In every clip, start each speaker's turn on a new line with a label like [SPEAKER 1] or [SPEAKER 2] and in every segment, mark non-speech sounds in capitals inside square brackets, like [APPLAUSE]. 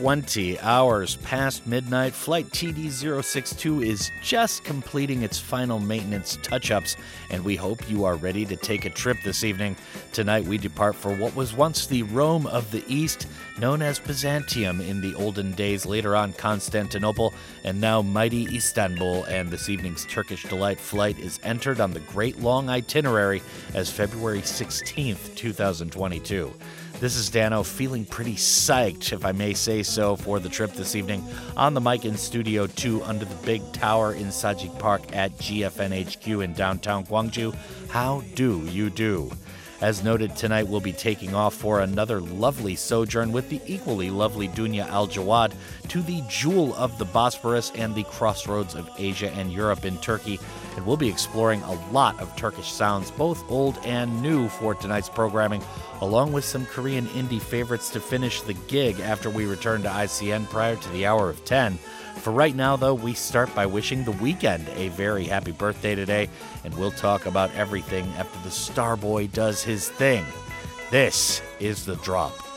[SPEAKER 1] 20 hours past midnight, Flight TD062 is just completing its final maintenance touch ups, and we hope you are ready to take a trip this evening. Tonight, we depart for what was once the Rome of the East, known as Byzantium in the olden days, later on Constantinople, and now mighty Istanbul. And this evening's Turkish Delight flight is entered on the Great Long Itinerary as February 16th, 2022. This is Dano feeling pretty psyched, if I may say so, for the trip this evening on the mic in Studio 2 under the big tower in Sajik Park at GFNHQ in downtown Gwangju. How do you do? As noted, tonight we'll be taking off for another lovely sojourn with the equally lovely Dunia Aljawad to the jewel of the Bosporus and the crossroads of Asia and Europe in Turkey. And we'll be exploring a lot of Turkish sounds, both old and new, for tonight's programming, along with some Korean indie favorites to finish the gig after we return to ICN prior to the hour of 10. For right now, though, we start by wishing the Weeknd a very happy birthday today, and we'll talk about everything after the Starboy does his thing. This is The Drop.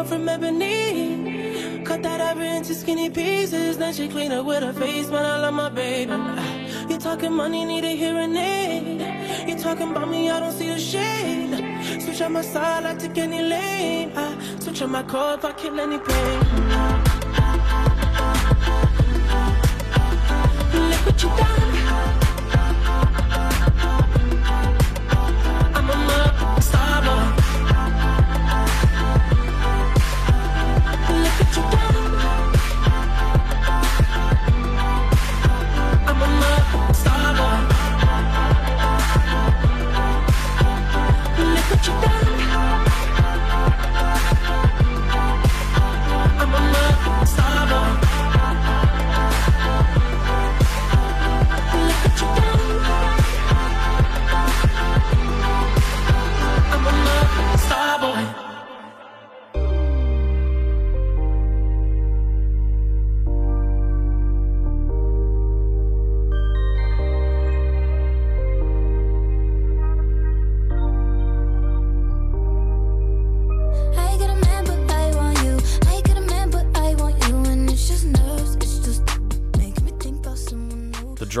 [SPEAKER 1] come from ebony. Cut that ivory into skinny pieces Then she clean it with her face, but I love my baby. You talking money, need a hearing aid. You talking about me, I don't see a shade. Switch on my side, I take any lane. I Switch on my car if I kill any pain. Look what you done.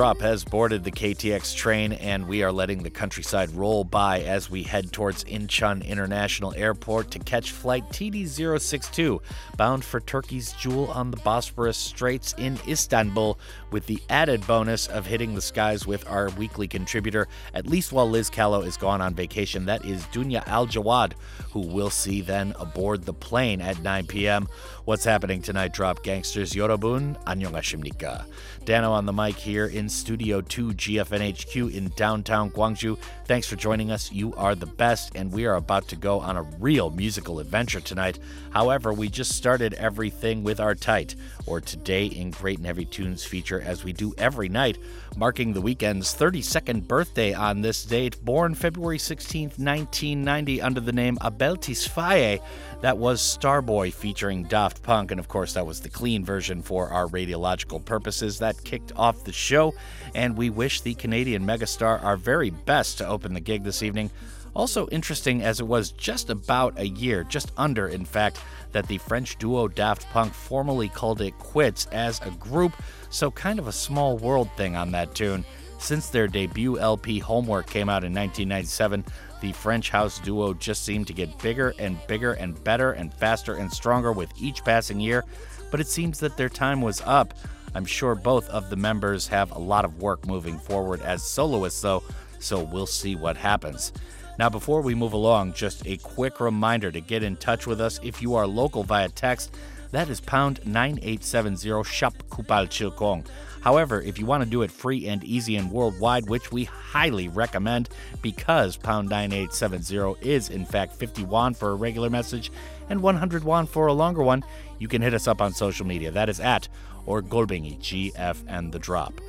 [SPEAKER 2] Drop has boarded the KTX train, and we are letting the countryside roll by as we head towards Incheon International Airport to catch flight TD062, bound for Turkey's jewel on the Bosporus Straits in Istanbul, with the added bonus of hitting the skies with our weekly contributor, at least while Liz Callow is gone on vacation. That is Dunia Aljawad, who we'll see then aboard the plane at 9 p.m. What's happening tonight, Drop Gangsters? Yorobun, Annyeonghasimnika. Dano on the mic here in Studio 2 GFNHQ in downtown Gwangju. Thanks for joining us. You are the best, and we are about to go on a real musical adventure tonight. However, we just started everything with our tight, or Today in Great and Heavy Tunes feature, as we do every night, marking the Weeknd's 32nd birthday on this date. Born February 16, 1990, under the name Abel Tesfaye. That was Starboy featuring Daft Punk, and of course, that was the clean version for our radiological purposes. That kicked off the show, and we wish the Canadian megastar our very best to open the gig this evening. Also interesting as it was just about a year, just under in fact, that the French duo Daft Punk formally called it quits as a group, so kind of a small world thing on that tune. Since their debut LP Homework came out in 1997, the French house duo just seemed to get bigger and bigger and better and faster and stronger with each passing year, but it seems that their time was up. I'm sure both of the members have a lot of work moving forward as soloists, though, so we'll see what happens. Now, before we move along, just a quick reminder to get in touch with us if you are local via text. That is pound 9870 Shop Kupal Chilkong. However, if you want to do it free and easy and worldwide, which we highly recommend because pound 9870 is in fact 50 won for a regular message and 100 won for a longer one, you can hit us up on social media. That is at or Golbingi, GF and the drop.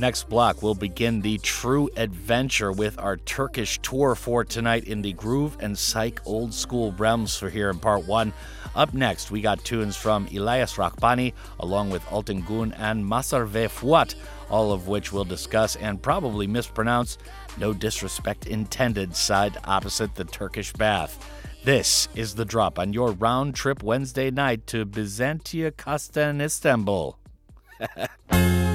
[SPEAKER 2] Next block, we'll begin the true adventure with our Turkish tour for tonight in the groove and psych old school realms for here in part one. Up next, we got tunes from Elias Rahbani along with Altin Gun and Mazhar Ve Fuat, all of which we'll discuss and probably mispronounce. No disrespect intended, side opposite the Turkish bath. This is the drop on your round trip Wednesday night to Byzantia Costa in Istanbul. [LAUGHS]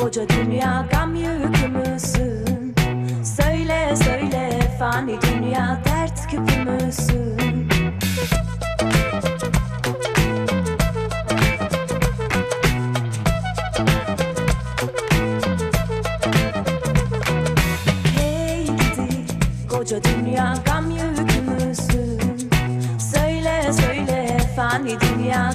[SPEAKER 3] Koca dünya gam yükümüzün Söyle söyle fani dünya dert küpümüzün Hey gidi koca dünya gam yükümüzün Söyle söyle fani dünya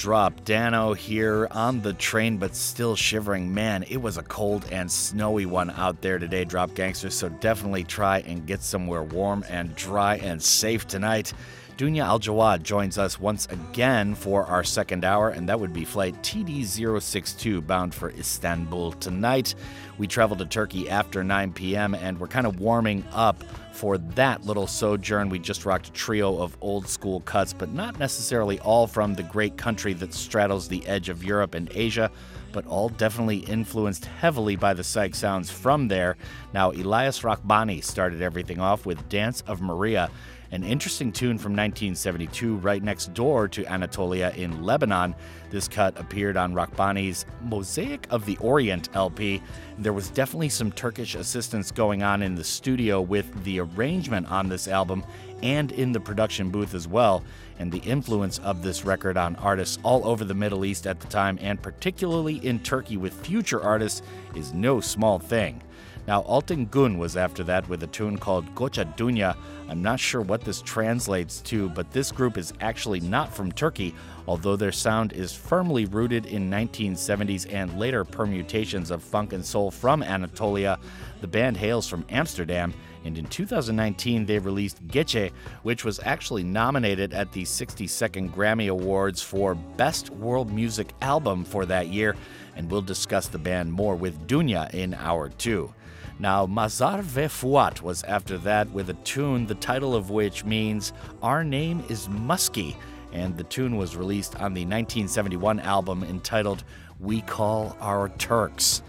[SPEAKER 2] drop, Dano here on the train, but still shivering. Man, it was a cold and snowy one out there today, Drop Gangsters, so definitely try and get somewhere warm and dry and safe tonight. Dunia Aljawad joins us once again for our second hour, and that would be flight TD062 bound for Istanbul tonight. We travel to Turkey after 9 p.m., and we're kind of warming up for that little sojourn. We just rocked a trio of old school cuts, but not necessarily all from the great country that straddles the edge of Europe and Asia, but all definitely influenced heavily by the psych sounds from there. Now, Elias Rahbani started everything off with Dance of Maria an interesting tune from 1972 right next door to Anatolia in Lebanon. This cut appeared on Rahbani's Mosaic of the Orient LP. There was definitely some Turkish assistance going on in the studio with the arrangement on this album and in the production booth as well. And the influence of this record on artists all over the Middle East at the time, and particularly in Turkey with future artists, is no small thing.
[SPEAKER 4] Now, Altin Gun was after that with a tune called Gocha Dunya. I'm not sure what this translates to, but this group is actually not from Turkey, although their sound is firmly rooted in 1970s and later permutations of funk and soul from Anatolia. The band hails from Amsterdam, and in 2019 they released Gece, which was actually nominated at the 62nd Grammy Awards for Best World Music Album for that year, and we'll discuss the band more with Dunia in hour two. Now, Mazhar Ve Fuat was after that with a tune, the title of which means Our Name is Musky, and the tune was released on the 1971 album entitled We Call Our Turks.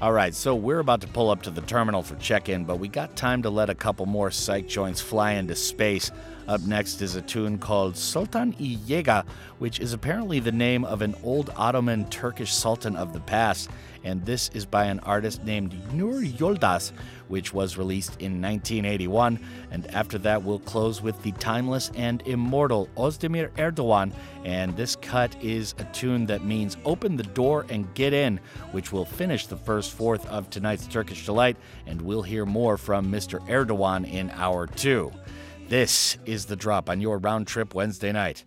[SPEAKER 4] All right, so we're about to pull up to the terminal for check in, but we got time to let a couple more psych joints fly into space. Up next is a tune called Sultan i Yega, which is apparently the name of an old Ottoman Turkish sultan of the past and this is by an artist named Nur Yoldas, which was released in 1981. And after that, we'll close with the timeless and immortal Ozdemir Erdogan, and this cut is a tune that means open the door and get in, which will finish the first fourth of tonight's Turkish Delight, and we'll hear more from Mr. Erdogan in hour two. This is the drop on your round trip Wednesday night.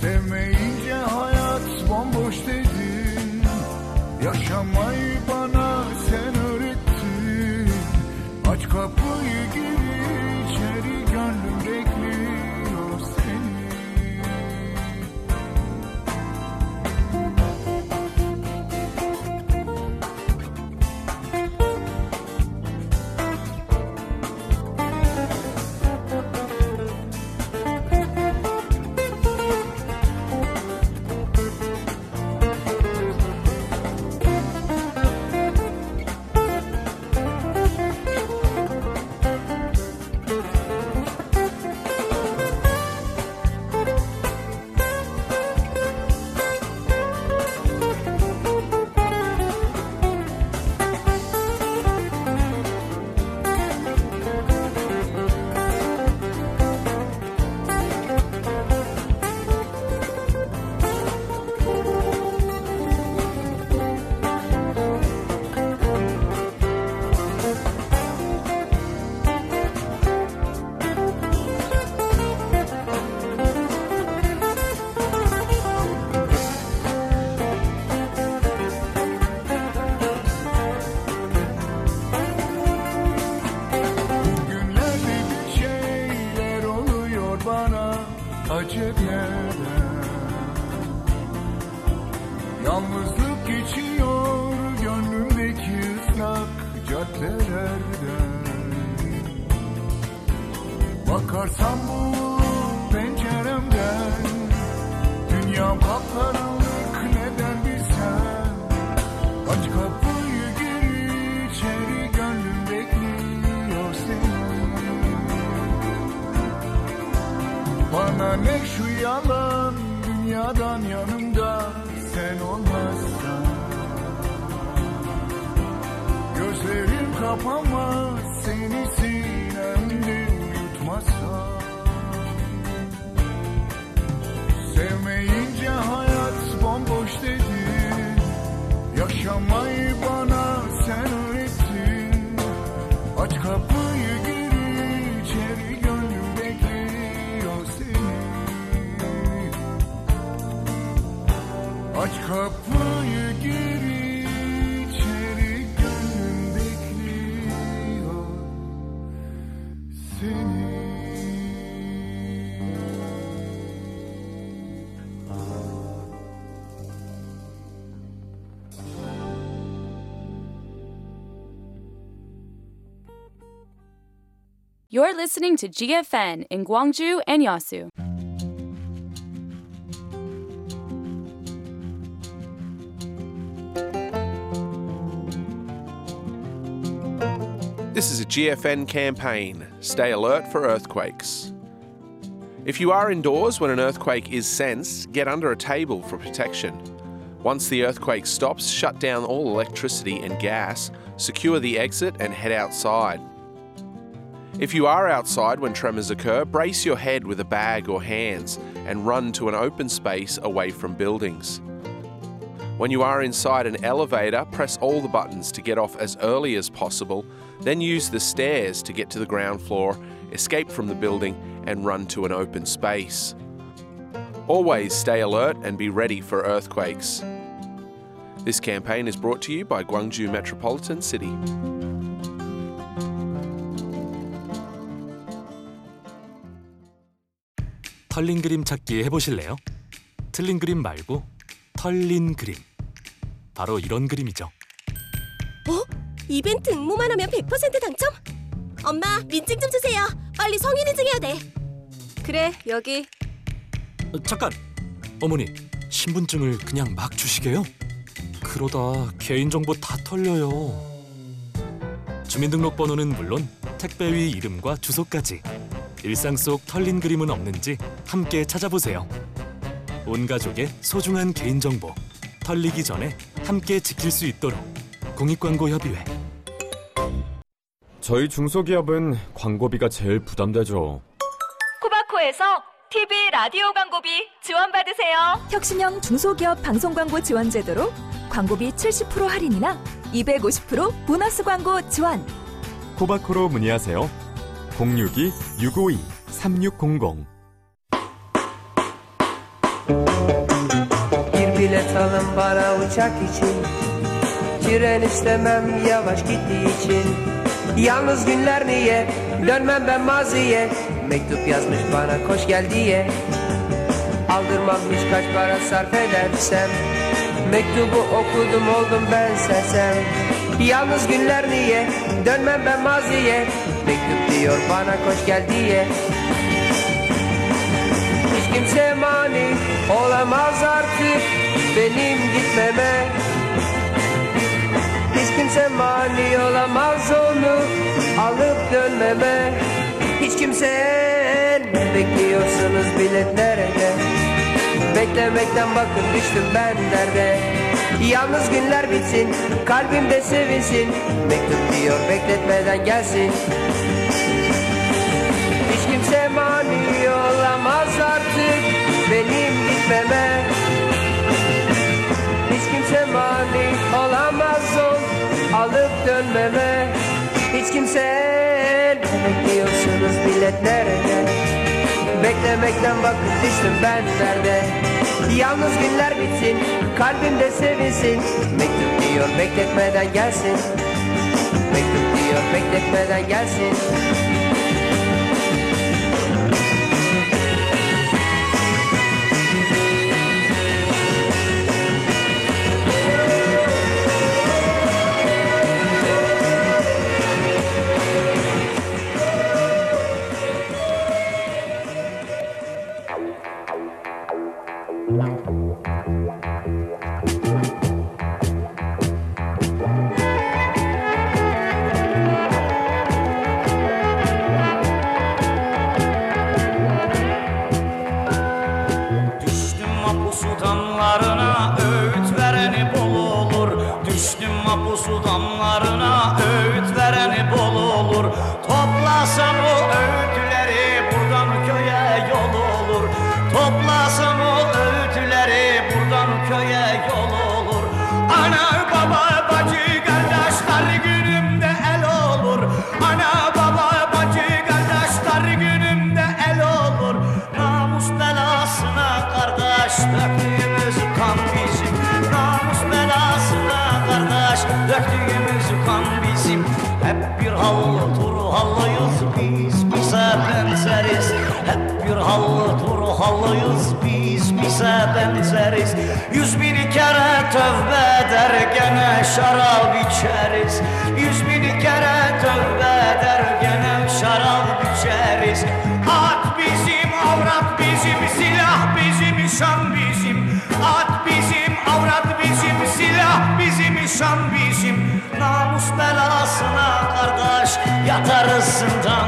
[SPEAKER 5] Sevmeyince hayat
[SPEAKER 6] You're listening to GFN in Gwangju and Yeosu.
[SPEAKER 7] This is a GFN campaign. Stay alert for earthquakes. If you are indoors when an earthquake is sensed, get under a table for protection. Once the earthquake stops, shut down all electricity and gas, secure the exit, and head outside. If you are outside when tremors occur, brace your head with a bag or hands and run to an open space away from buildings. When you are inside an elevator, press all the buttons to get off as early as possible, then use the stairs to get to the ground floor, escape from the building, and run to an open space. Always stay alert and be ready for earthquakes. This campaign is brought to you by Gwangju Metropolitan City.
[SPEAKER 8] 털린 그림 찾기 해보실래요? 틀린 그림 말고 털린 그림. 바로 이런 그림이죠.
[SPEAKER 9] 이벤트 응모만 하면 100% 당첨? 엄마, 민증 좀 주세요. 빨리 성인 인증해야 돼. 그래, 여기.
[SPEAKER 8] 어, 잠깐! 어머니, 신분증을 그냥 막 주시게요? 그러다 개인정보 다 털려요. 주민등록번호는 물론 택배위 이름과 주소까지 일상 속 털린 그림은 없는지 함께 찾아보세요. 온 가족의 소중한 개인정보 털리기 전에 함께 지킬 수 있도록 공익광고협의회
[SPEAKER 10] 저희 중소기업은 광고비가 제일 부담되죠.
[SPEAKER 11] 코바코에서 TV 라디오 광고비 지원받으세요.
[SPEAKER 12] 혁신형 중소기업 방송 광고 지원 제도로 광고비 70% 할인이나 250% 보너스 광고 지원.
[SPEAKER 10] 코바코로 문의하세요. 062-652-3600
[SPEAKER 13] Bir bilet alın bana uçak için. Tren istemem yavaş gittiği için. Yalnız günler niye? Dönmem ben maziye. Mektup yazmış bana koş gel diye. Aldırmam hiç kaç para sarf edersem. Mektubu okudum oldum ben sersem. Yalnız günler niye? Dönmem ben maziye. Mektup diyor bana koş gel diye. Hiç kimse mani olamaz artık benim gitmeme. Hiç kimse mani olamaz onu alıp dönmeme. Hiç kimse bekliyorsunuz bilet nerede? Beklemekten bakın düştüm ben derde. Yalnız günler bitsin kalbimde sevinsin. Mektup diyor bekletmeden gelsin. Hiç kimse mani olamaz artık benim gitmeme Hiç kimse mani olamaz ol alıp dönmeme Hiç kimse ne bekliyorsunuz bilet nerede Beklemekten bakıp düştüm ben derde Yalnız günler bitsin kalbimde sevinsin. Mektup diyor bekletmeden gelsin. Mektup diyor bekletmeden gelsin
[SPEAKER 14] hallı turhallıyız biz bize benzeriz. Yüz bin kere tövbe eder gene şarap içeriz Yüz bin kere tövbe eder gene şarap içeriz At bizim, avrat bizim, silah bizim, şan bizim. At bizim, avrat bizim, silah bizim, şan bizim. Namus belasına kardeş yatarız zindan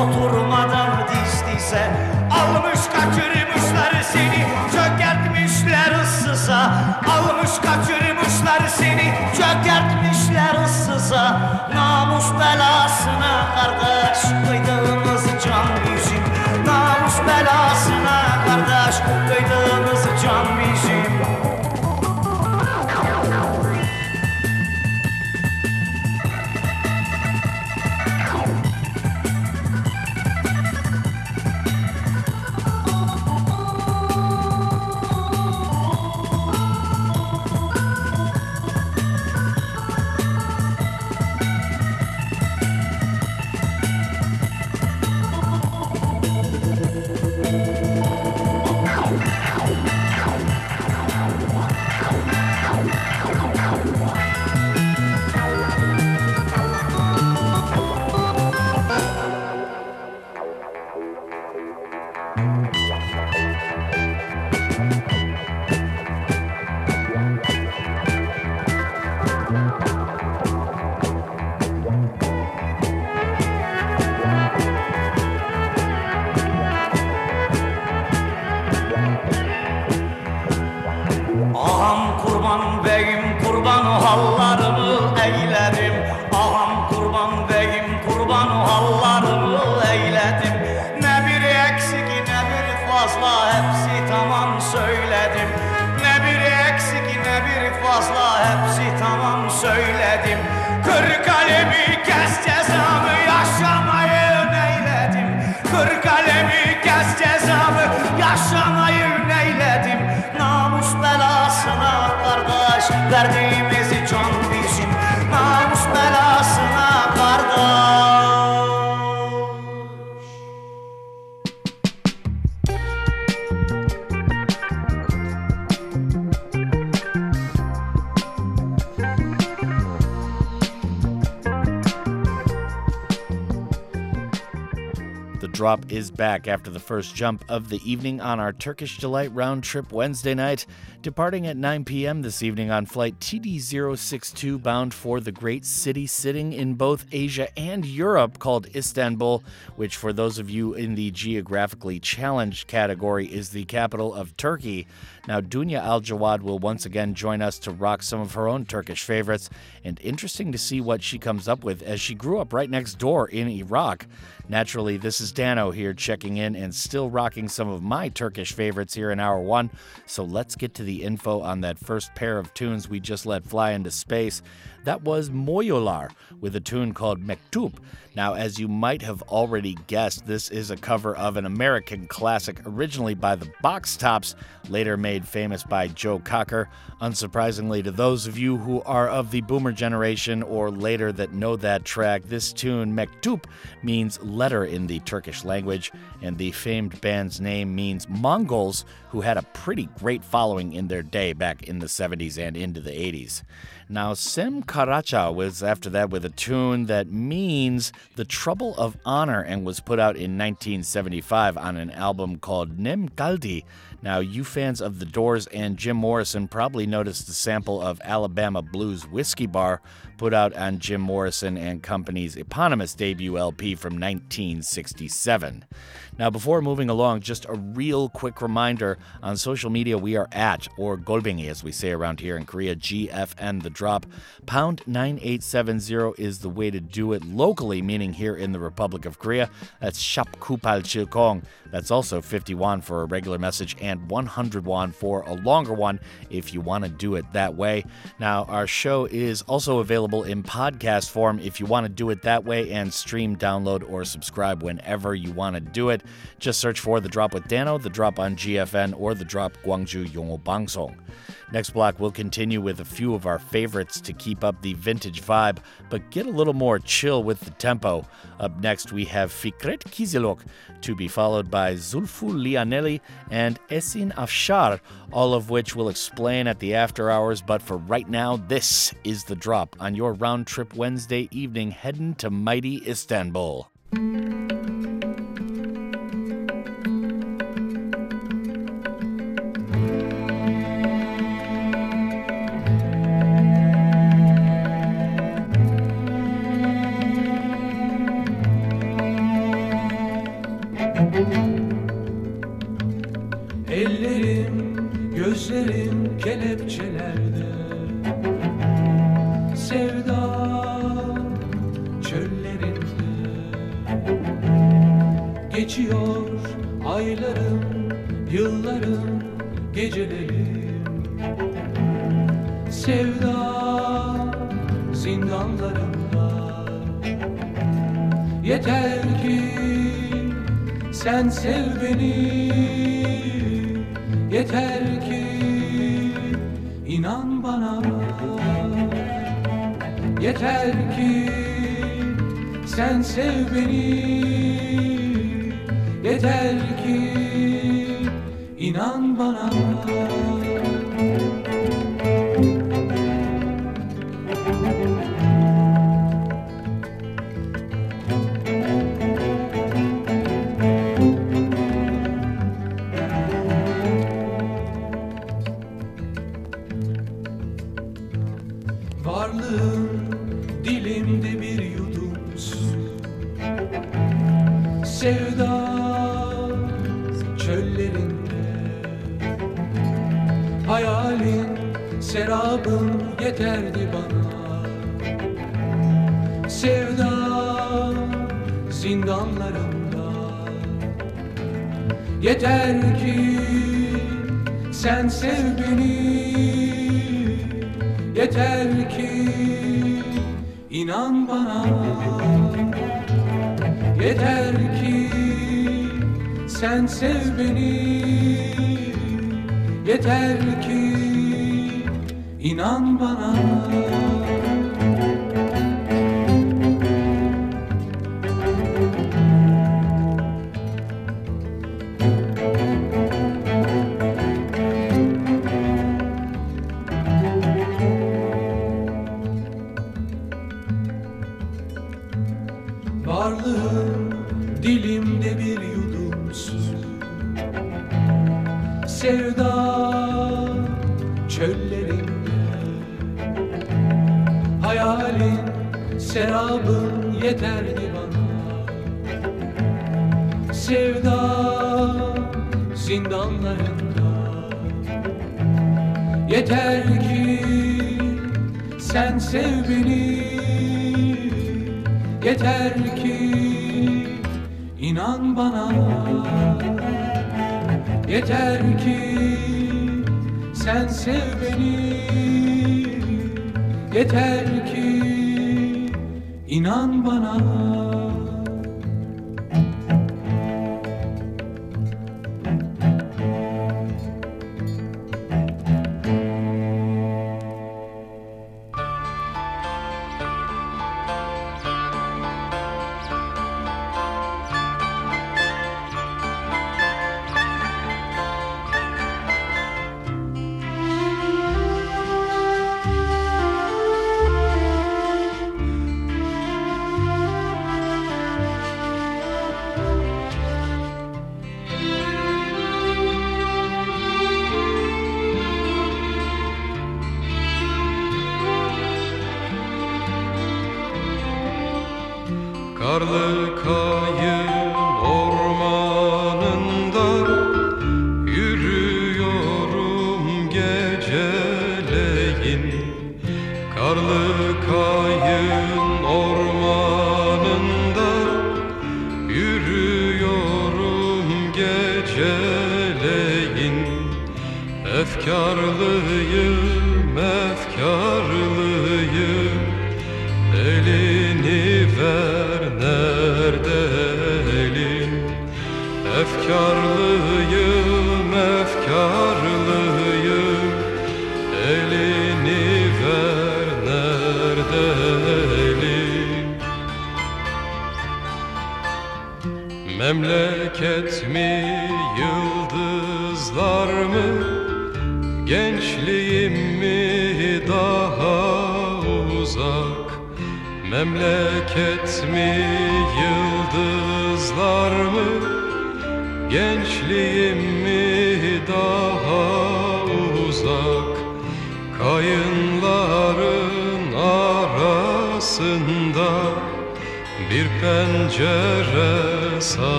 [SPEAKER 14] oturmadan
[SPEAKER 2] dizdiysen is back after the first jump of the evening on our Turkish Delight round trip Wednesday night, departing at 9 p.m. this evening on flight TD062 bound for the great city sitting in both Asia and Europe called Istanbul, which, for those of you in the geographically challenged category, is the capital of Turkey. Now, Dunia Aljawad will once again join us to rock some of her own Turkish favorites, and interesting to see what she comes up with as she grew up right next door in Iraq. Naturally, this is Dano here checking in and still rocking some of my Turkish favorites here in hour one. So let's get to the info on that first pair of tunes we just let fly into space. That was Mogollar with a tune called Mektup. Now, as you might have already guessed, this is a cover of an American classic originally by the Box Tops, later made famous by Joe Cocker. Unsurprisingly, to those of you who are of the boomer generation or later that know that track, this tune, Mektup, means letter in the Turkish language, and the famed band's name means Mongols, who had a pretty great following in their day back in the 70s and into the 80s. Now, Cem Karaca was after that with a tune that means The Trouble of Honor and was put out in 1975 on an album called Nem Kaldı. Now, you fans of The Doors and Jim Morrison probably noticed the sample of Alabama Blues Whiskey Bar put out on Jim Morrison and Company's eponymous debut LP from 1967. Now, before moving along, just a real quick reminder on social media, we are at, or Golbingi as we say around here in Korea, GFN The Drop. Pound 9870 is the way to do it locally, meaning here in the Republic of Korea. That's Shap Kupal Chilkong. That's also 50 won for a regular message and 100 won for a longer one if you want to do it that way. Now, our show is also available in podcast form if you want to do it that way and stream, download, or subscribe whenever you want to do it. Just search for The Drop with Dano, The Drop on GFN, or The Drop Gwangju Yongo Bangsong. Next block, we'll continue with a few of our favorites to keep up the vintage vibe, but get a little more chill with the tempo. Up next, we have Fikret Kizilok, to be followed by Zulfu Livaneli and Esin Afsar, all of which we'll explain at the after hours. But for right now, this is the drop on your round trip Wednesday evening heading to mighty Istanbul.
[SPEAKER 15] Kelepçelerde Sevda çöllerinde Geçiyor aylarım, yıllarım, gecelerim. Sevda zindanlarında Yeter ki sen sev beni. Yeter ki inan bana. Yeter ki sen sev beni. Yeter ki inan bana yeterdi bana. Sevda zindanlarında Yeter ki sen sev beni. Yeter ki inan bana. Yeter ki sen sev beni. Yeter ki İnan bana.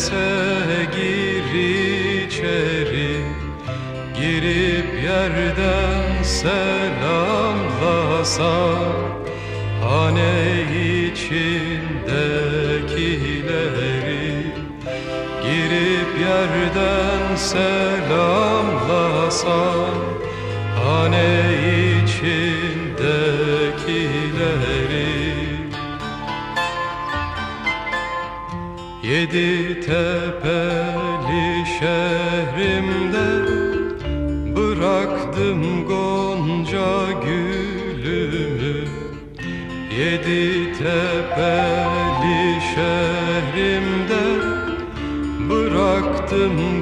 [SPEAKER 16] Nefese gir içeri Girip yerden selamlasan Hane içindekileri Girip yerden selamlasan Hane Yedi tepeli şehrimde Bıraktım gonca gülümü. Yedi tepeli şehrimde Bıraktım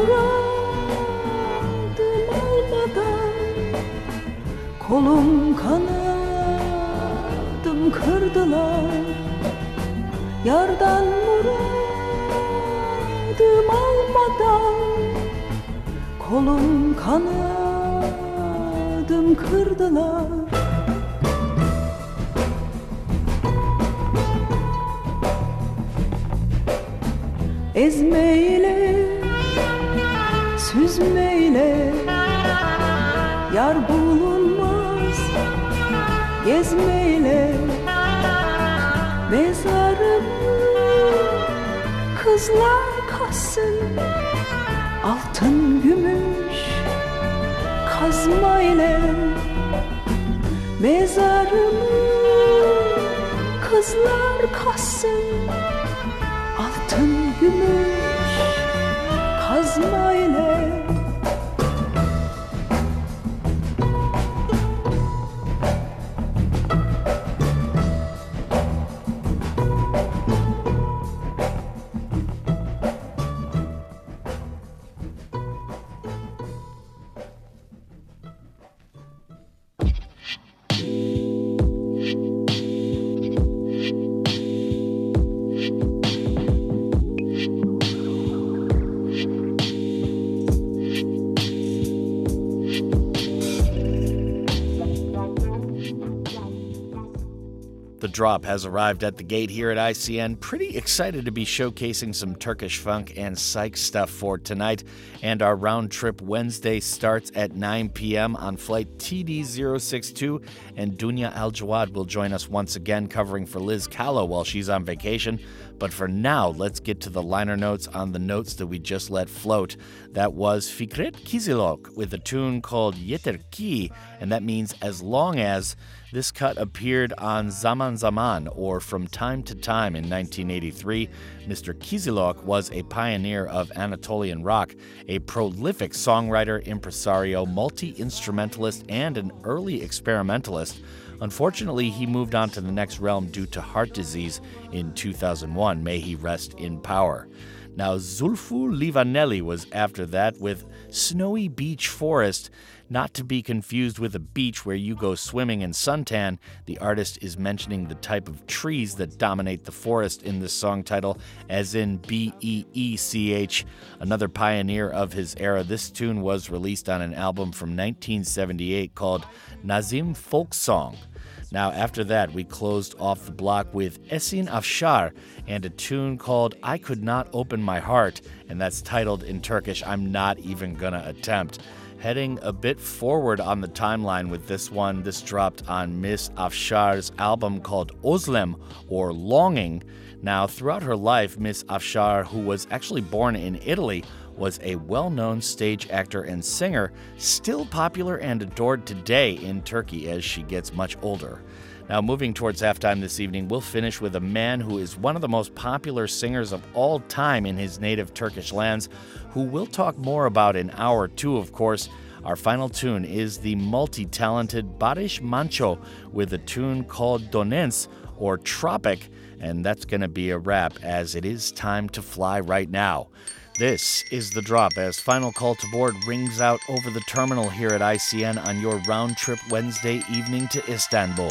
[SPEAKER 17] muradım almadan Kolum kanadım kırdılar. Yardan muradım almadan Kolum kanadım kırdılar. Ezmeyle, süzmeyle Yar bulunmaz. Gezmeyle Mezarımı kızlar kassın Altın gümüş kazma Mezarımı kızlar kassın
[SPEAKER 2] Drop has arrived at the gate here at ICN. Pretty excited to be showcasing some Turkish funk and psych stuff for tonight. And our round trip Wednesday starts at 9 p.m. on flight TD062. And Dunia Aljawad will join us once again, covering for Liz Callow while she's on vacation. But for now, let's get to the liner notes on the notes that we just let float. That was Fikret Kizilok with a tune called Yeter Ki, and that means as long as. This cut appeared on Zaman Zaman, or From Time to Time, in 1983. Mr. Kizilok was a pioneer of Anatolian rock, a prolific songwriter, impresario, multi instrumentalist, and an early experimentalist. Unfortunately, he moved on to the next realm due to heart disease in 2001. May he rest in power. Now, Zulfu Livaneli was after that with Snowy Beach Forest. Not to be confused with a beach where you go swimming and suntan, the artist is mentioning the type of trees that dominate the forest in this song title, as in B E E C H. Another pioneer of his era, this tune was released on an album from 1978 called Nazim Folk Song. Now, after that, we closed off the block with Esin Afsar and a tune called I Could Not Open My Heart, and that's titled in Turkish, I'm Not Even Gonna Attempt heading a bit forward on the timeline with this one. This dropped on Miss Afsar's album called Ozlem or Longing. Now, throughout her life, Miss Afsar, who was actually born in Italy, was a well known stage actor and singer, still popular and adored today in Turkey as she gets much older. Now, moving towards halftime this evening, we'll finish with a man who is one of the most popular singers of all time in his native Turkish lands, who we'll talk more about in hour two, of course. Our final tune is the multi talented Barış Manço with a tune called Donence or Tropic, and that's going to be a wrap as it is time to fly right now. This is the drop as Final Call to Board rings out over the terminal here at ICN on your round trip Wednesday evening to Istanbul.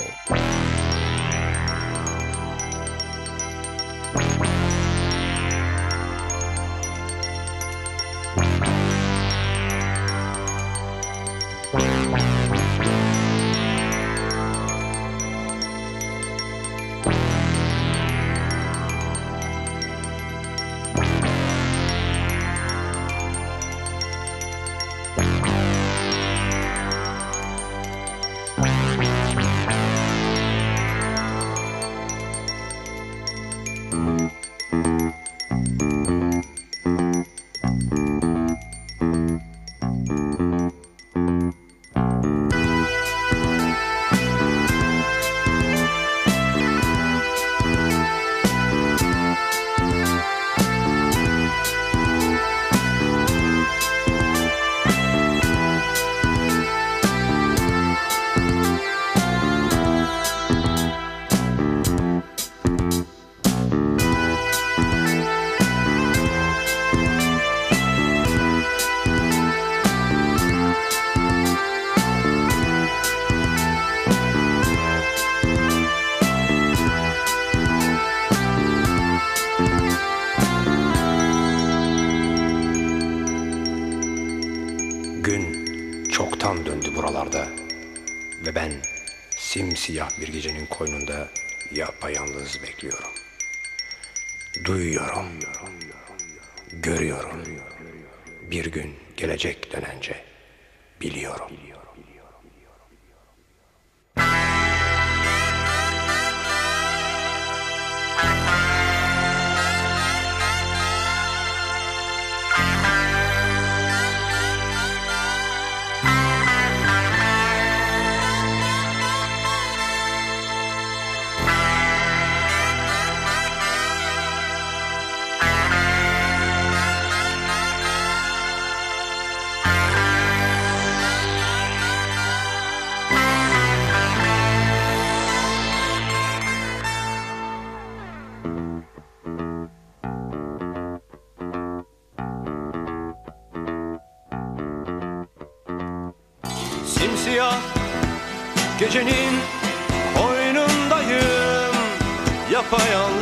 [SPEAKER 18] Gecenin
[SPEAKER 19] koynundayım. Yapayalnız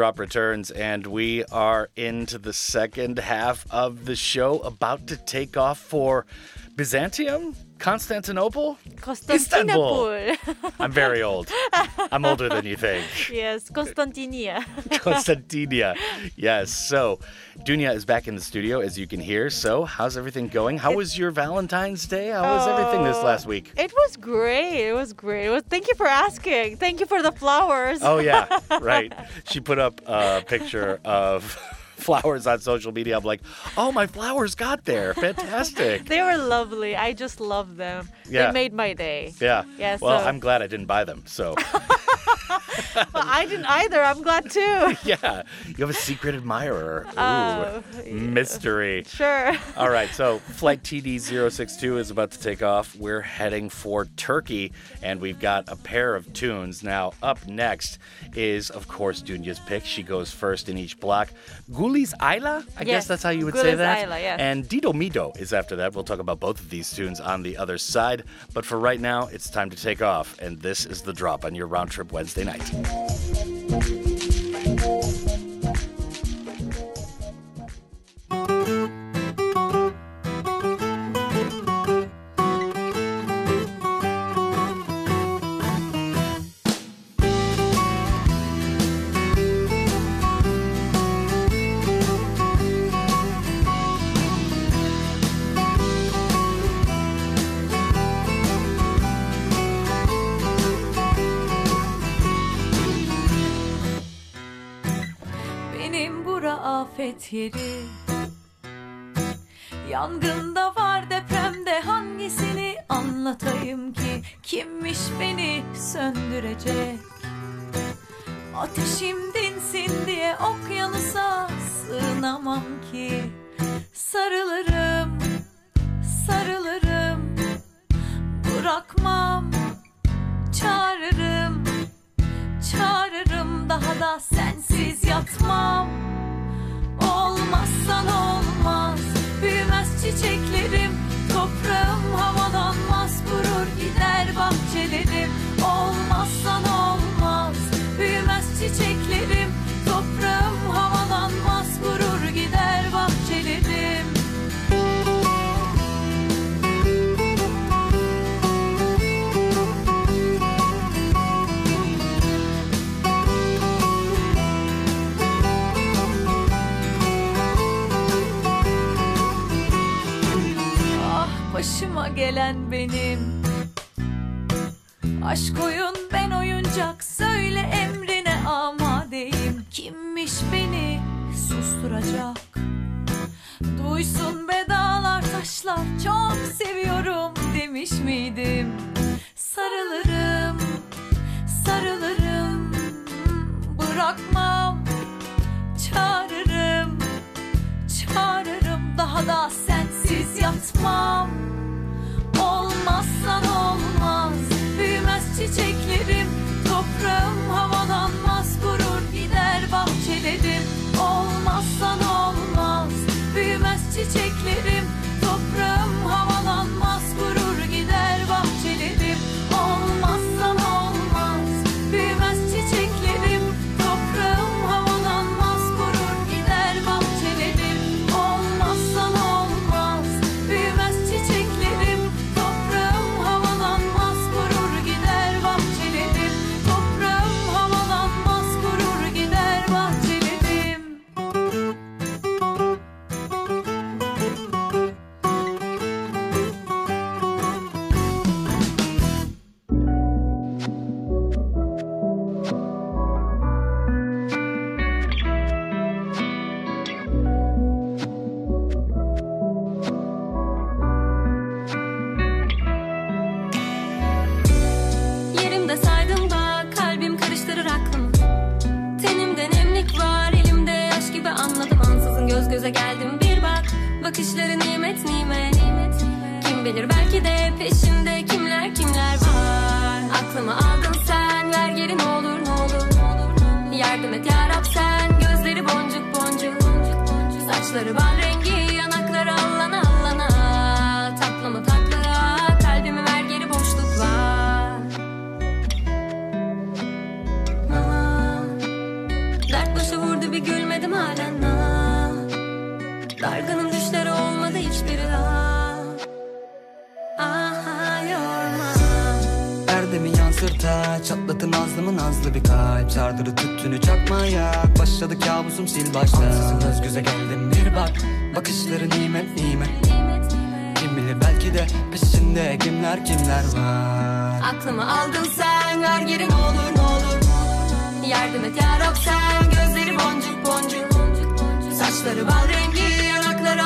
[SPEAKER 2] drop returns, and we are into the second half of the show, about to take off for Byzantium, Constantinople,
[SPEAKER 20] Constantinople.
[SPEAKER 2] I'm very old. I'm older than you think. [LAUGHS]
[SPEAKER 20] yes, Constantinia. [LAUGHS]
[SPEAKER 2] Constantinia. Yes. So, Dunia is back in the studio, as you can hear. So, how's everything going? How was your Valentine's Day? How was everything this
[SPEAKER 20] Oh,
[SPEAKER 2] last week?
[SPEAKER 20] It great. It was great. It was, thank you for asking. Thank you for the flowers.
[SPEAKER 2] Oh, yeah, [LAUGHS] right. She put up a picture of [LAUGHS] flowers on social media. I'm like, oh, my flowers got there. Fantastic.
[SPEAKER 20] they were lovely. I just love them.
[SPEAKER 2] Yeah.
[SPEAKER 20] They made my day.
[SPEAKER 2] Yeah.
[SPEAKER 20] Yeah,
[SPEAKER 2] Well,
[SPEAKER 20] so-
[SPEAKER 2] I'm glad I didn't buy them. So,
[SPEAKER 20] Well, [LAUGHS] I didn't either. I'm glad too. [LAUGHS]
[SPEAKER 2] yeah, you have a secret admirer. Ooh,
[SPEAKER 20] Oh,
[SPEAKER 2] mystery.
[SPEAKER 20] Sure.
[SPEAKER 2] All right, so flight TD062 is about to take off. We're heading for Turkey, and we've got a pair of tunes. Now, up next is, of course, Dunia's pick. She goes first in each block. Guliz Ayla? I
[SPEAKER 20] Yes,
[SPEAKER 2] guess that's how you would say
[SPEAKER 20] Guliz
[SPEAKER 2] that.
[SPEAKER 20] Ayla, yes.
[SPEAKER 2] And DIDOMIDO is after that. We'll talk about both of these tunes on the other side. But for right now, it's time to take off, and this is the drop on your round trip Wednesday night.
[SPEAKER 21] Benim bura afet yeri. Yangında var depremde hangisini anlatayım ki? Kimmiş beni söndürecek? Ateşim dinsin diye okyanusa sığınamam ki. Sarılırım, sarılırım. Bırakmam, çağırırım. Çağırırım daha da sensiz yatmam olmaz. Büyümez çiçeklerim başıma gelen benim. Aşk oyun ben oyuncak Söyle emrine amadeyim. Kimmiş beni susturacak? Duysun be dağlar taşlar Çok seviyorum demiş miydim? Sarılırım Sarılırım Bırakmam. Çağırırım Çağırırım daha da sensiz yatmam. Olmazsan olmaz. Büyümez çiçeklerim. Toprağım havalanmaz. Kurur gider bahçelerim. Olmazsan olmaz. Büyümez çiçeklerim. Toprağım havalanmaz
[SPEAKER 22] nimet nimet Kim bilir belki de peşimde kimler kimler var. Aklımı aldın sen ver geri ne olur ne olur Yardım et yarab sen gözleri boncuk boncuk Saçları bal rengi yanakları allana allana. Tatlı mı tatlı kalbimi ver geri boşluk var Aa, Dert başı vurdu bir gülmedim halen. Dargınım
[SPEAKER 23] Yansırta Çatlatın nazlımı nazlı bir kalp. Sardırı tüttünü çakmaya Başladı kabusum sil başta Ansızın göz göze geldim bir bak Bakışları nimet nimet Kim bilir belki de peşinde kimler kimler var.
[SPEAKER 22] Aklımı aldın sen ver geri olur ne olur? Yardım et yarab sen gözleri boncuk boncuk. Saçları bal rengi yanakları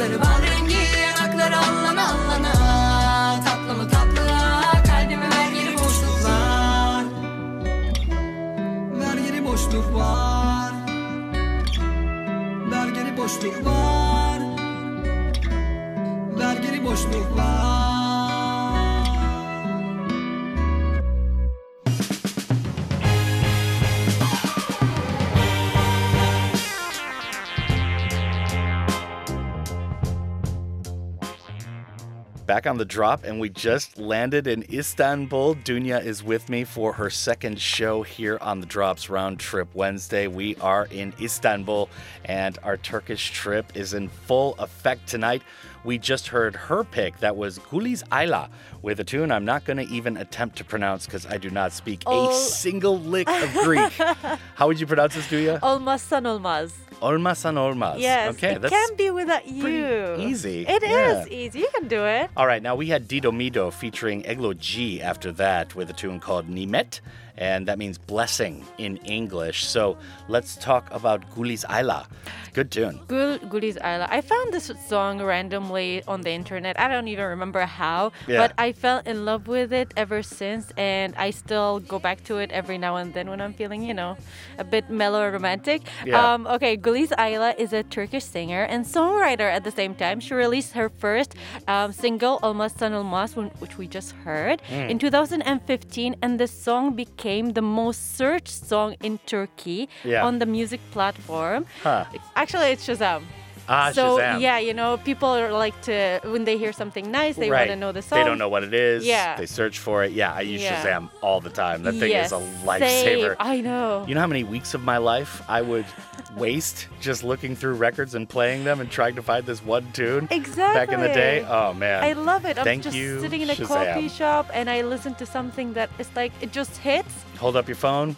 [SPEAKER 22] Saçları bal rengi yanakları allana allana. Tatlı mı tatlı kalbime ver geri boşluk var
[SPEAKER 23] Ver geri boşluk var Ver geri boşluk var Ver geri boşluk var
[SPEAKER 2] Back on the drop, and we just landed in Istanbul. Dunia is with me for her second show here on the Drops Round Trip Wednesday. We are in Istanbul, and our Turkish trip is in full effect tonight. We just heard her pick. That was Guliz Ayla with a tune I'm not going to even attempt to pronounce because I do not speak
[SPEAKER 20] Oh.
[SPEAKER 2] a single lick of Greek. [LAUGHS] How would you pronounce this, Dunia?
[SPEAKER 20] Olmazsan olmaz.
[SPEAKER 2] Olmasan olmaz.
[SPEAKER 20] Yes,
[SPEAKER 2] Okay,
[SPEAKER 20] it
[SPEAKER 2] that's
[SPEAKER 20] can't be without you.
[SPEAKER 2] easy.
[SPEAKER 20] It is
[SPEAKER 2] Yeah.
[SPEAKER 20] easy. You can do it.
[SPEAKER 2] All right, now we had DIDOMIDO featuring Eglo G after that with a tune called Nimet, and that means blessing in English. So let's talk about Guliz Ayla. Good tune.
[SPEAKER 20] Gul Guliz Ayla. I found this song randomly on the internet. I don't even remember how,
[SPEAKER 2] Yeah.
[SPEAKER 20] but I fell in love with it ever since, and I still go back to it every now and then when I'm feeling, you know, a bit mellow or romantic.
[SPEAKER 2] Yeah.
[SPEAKER 20] Um, okay, Guliz Ayla is a Turkish singer and songwriter at the same time. She released her first um, single, Olmaz, when- which we just heard,
[SPEAKER 2] Mm.
[SPEAKER 20] in 2015, and the song became the most searched song in Turkey
[SPEAKER 2] Yeah.
[SPEAKER 20] on the music platform.
[SPEAKER 2] Huh.
[SPEAKER 20] Actually, it's Shazam.
[SPEAKER 2] Ah,
[SPEAKER 20] so
[SPEAKER 2] Shazam.
[SPEAKER 20] yeah, you know, people are like to when they hear something nice, they
[SPEAKER 2] right.
[SPEAKER 20] want to know the song.
[SPEAKER 2] They don't know what it is.
[SPEAKER 20] Yeah.
[SPEAKER 2] They search for it. Yeah, I use
[SPEAKER 20] Yeah.
[SPEAKER 2] Shazam all the time. That thing
[SPEAKER 20] yes,
[SPEAKER 2] is a lifesaver.
[SPEAKER 20] Same. I know.
[SPEAKER 2] You know how many weeks of my life I would waste just looking through records and playing them and trying to find this one tune
[SPEAKER 20] Exactly.
[SPEAKER 2] back in the day? Oh man.
[SPEAKER 20] I love it. I'm
[SPEAKER 2] Thank
[SPEAKER 20] just
[SPEAKER 2] you,
[SPEAKER 20] sitting in a
[SPEAKER 2] Shazam.
[SPEAKER 20] coffee shop and I listen to something that is like it just hits.
[SPEAKER 2] Hold up your phone.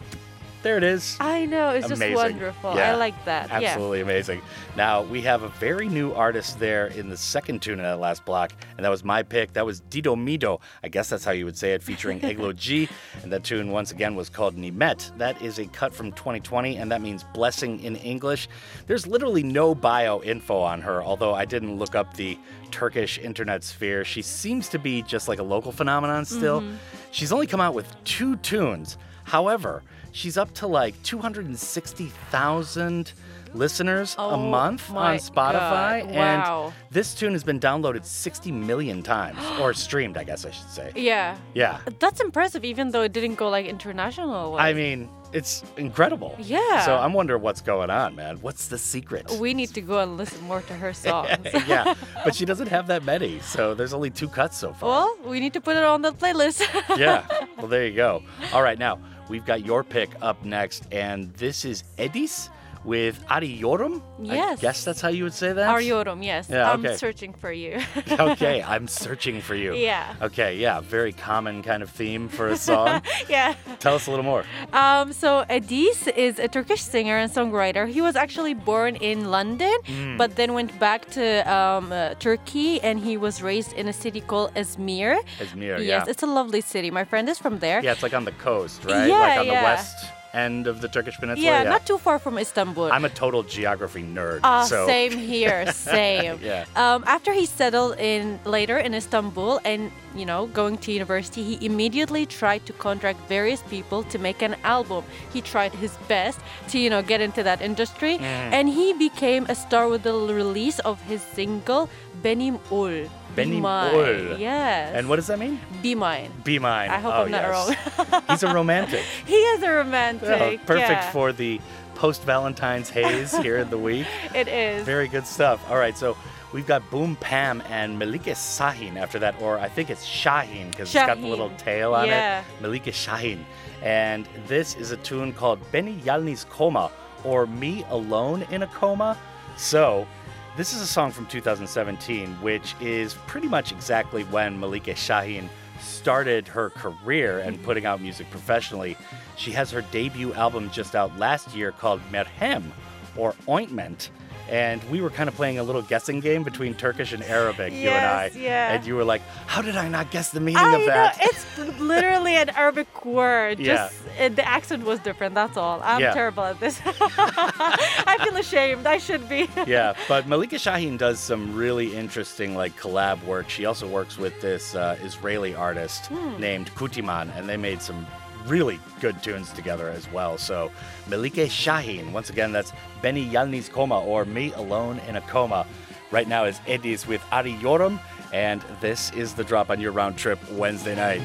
[SPEAKER 2] There it is.
[SPEAKER 20] I know it's
[SPEAKER 2] Amazing.
[SPEAKER 20] just wonderful.
[SPEAKER 2] Yeah,
[SPEAKER 20] I like that.
[SPEAKER 2] Absolutely amazing. Now, we have a very new artist there in the second tune in that last block, and that was my pick. That was DIDOMIDO. I guess that's how you would say it, featuring [LAUGHS] Eglo G. And that tune, once again, was called Nimet. That is a cut from 2020, and that means blessing in English. There's literally no bio info on her, although I didn't look up the Turkish internet sphere. She seems to be just like a local phenomenon still.
[SPEAKER 20] Mm-hmm.
[SPEAKER 21] Mhm.
[SPEAKER 2] She's only come out with two tunes. However, she's up to like 260,000 listeners a
[SPEAKER 20] Oh
[SPEAKER 2] month on Spotify.
[SPEAKER 20] Wow.
[SPEAKER 2] And this tune has been downloaded 60 million times, or [GASPS] streamed, I guess I should say.
[SPEAKER 20] Yeah.
[SPEAKER 2] Yeah.
[SPEAKER 20] That's impressive, even though it didn't go like international.
[SPEAKER 2] I mean, it's incredible.
[SPEAKER 20] Yeah.
[SPEAKER 2] So I'm wondering what's going on, man. What's the secret?
[SPEAKER 20] we need to go and listen more to her [LAUGHS] songs. [LAUGHS]
[SPEAKER 2] yeah, but she doesn't have that many, so there's only two cuts so far.
[SPEAKER 20] well, we need to put it on the playlist.
[SPEAKER 2] yeah. [LAUGHS] Well, there you go. All right, now we've got your pick up next, and this is Edis with Arıyorum. I guess that's how you would say that.
[SPEAKER 20] Arıyorum, yes.
[SPEAKER 2] Yeah,
[SPEAKER 20] I'm searching for you. [LAUGHS]
[SPEAKER 2] okay, [LAUGHS] I'm searching for you.
[SPEAKER 20] Yeah.
[SPEAKER 2] Okay, yeah, very common kind of theme for a song. [LAUGHS]
[SPEAKER 20] yeah.
[SPEAKER 2] Tell us a little more.
[SPEAKER 20] Um, so Edis is a Turkish singer and songwriter. He was actually born in London,
[SPEAKER 2] Mm.
[SPEAKER 20] but then went back to um, uh, Turkey, and he was raised in a city called Izmir.
[SPEAKER 2] Izmir,
[SPEAKER 20] yes,
[SPEAKER 2] yeah.
[SPEAKER 20] it's a lovely city. My friend is from there.
[SPEAKER 2] Yeah, it's like on the coast, right?
[SPEAKER 20] Yeah,
[SPEAKER 2] like on
[SPEAKER 20] yeah.
[SPEAKER 2] the west end of the Turkish peninsula.
[SPEAKER 20] Yeah, not too far from Istanbul.
[SPEAKER 2] I'm a total geography nerd.
[SPEAKER 20] Uh,
[SPEAKER 2] so
[SPEAKER 20] Same here, [LAUGHS] same.
[SPEAKER 2] Yeah.
[SPEAKER 20] Um, after he settled in later in Istanbul and you know going to university, he immediately tried to contract various people to make an album. He tried his best to you know get into that industry,
[SPEAKER 2] Mm.
[SPEAKER 20] and he became a star with the release of his single "Benim Ol." Be
[SPEAKER 2] Benim
[SPEAKER 20] Mine. Yes.
[SPEAKER 2] And what does that mean?
[SPEAKER 20] Be mine.
[SPEAKER 2] Be mine.
[SPEAKER 20] I hope
[SPEAKER 2] oh,
[SPEAKER 20] I'm not
[SPEAKER 2] yes.
[SPEAKER 20] wrong. [LAUGHS]
[SPEAKER 2] He's a romantic.
[SPEAKER 20] he is a romantic.
[SPEAKER 2] Oh, perfect
[SPEAKER 20] yeah.
[SPEAKER 2] for the post Valentine's haze here in the week. [LAUGHS]
[SPEAKER 20] It is.
[SPEAKER 2] Very good stuff. All right, so we've got Boom Pam and Malika Sahin after that, or I think it's Shaheen because it's got the little tail on
[SPEAKER 20] Yeah.
[SPEAKER 2] it. Malika Shaheen. And this is a tune called Beni Yalniz Koma, or Me Alone in a Coma. So, this is a song from 2017, which is pretty much exactly when Malika Shaheen started her career and putting out music professionally. She has her debut album just out last year called Merhem, or Ointment. And we were kind of playing a little guessing game between Turkish and Arabic, you and I.
[SPEAKER 20] Yes, yeah.
[SPEAKER 2] And you were like, "How did I not guess the meaning
[SPEAKER 20] I
[SPEAKER 2] of that?"
[SPEAKER 20] know it's literally an Arabic word.
[SPEAKER 2] Yeah.
[SPEAKER 20] Just it, the accent was different. That's all. I'm
[SPEAKER 2] Yeah.
[SPEAKER 20] terrible at this. [LAUGHS] I feel ashamed. I should be. [LAUGHS]
[SPEAKER 2] yeah, but Malika Shaheen does some really interesting like collab work. She also works with this uh, Israeli artist
[SPEAKER 20] Hmm.
[SPEAKER 2] named Kutiman, and they made some really good tunes together as well. So Malika Shahin, once again, that's Beni Yalniz Koma or Me Alone in a Coma. Right now is Edis with Arıyorum, and this is the drop on your round trip Wednesday night.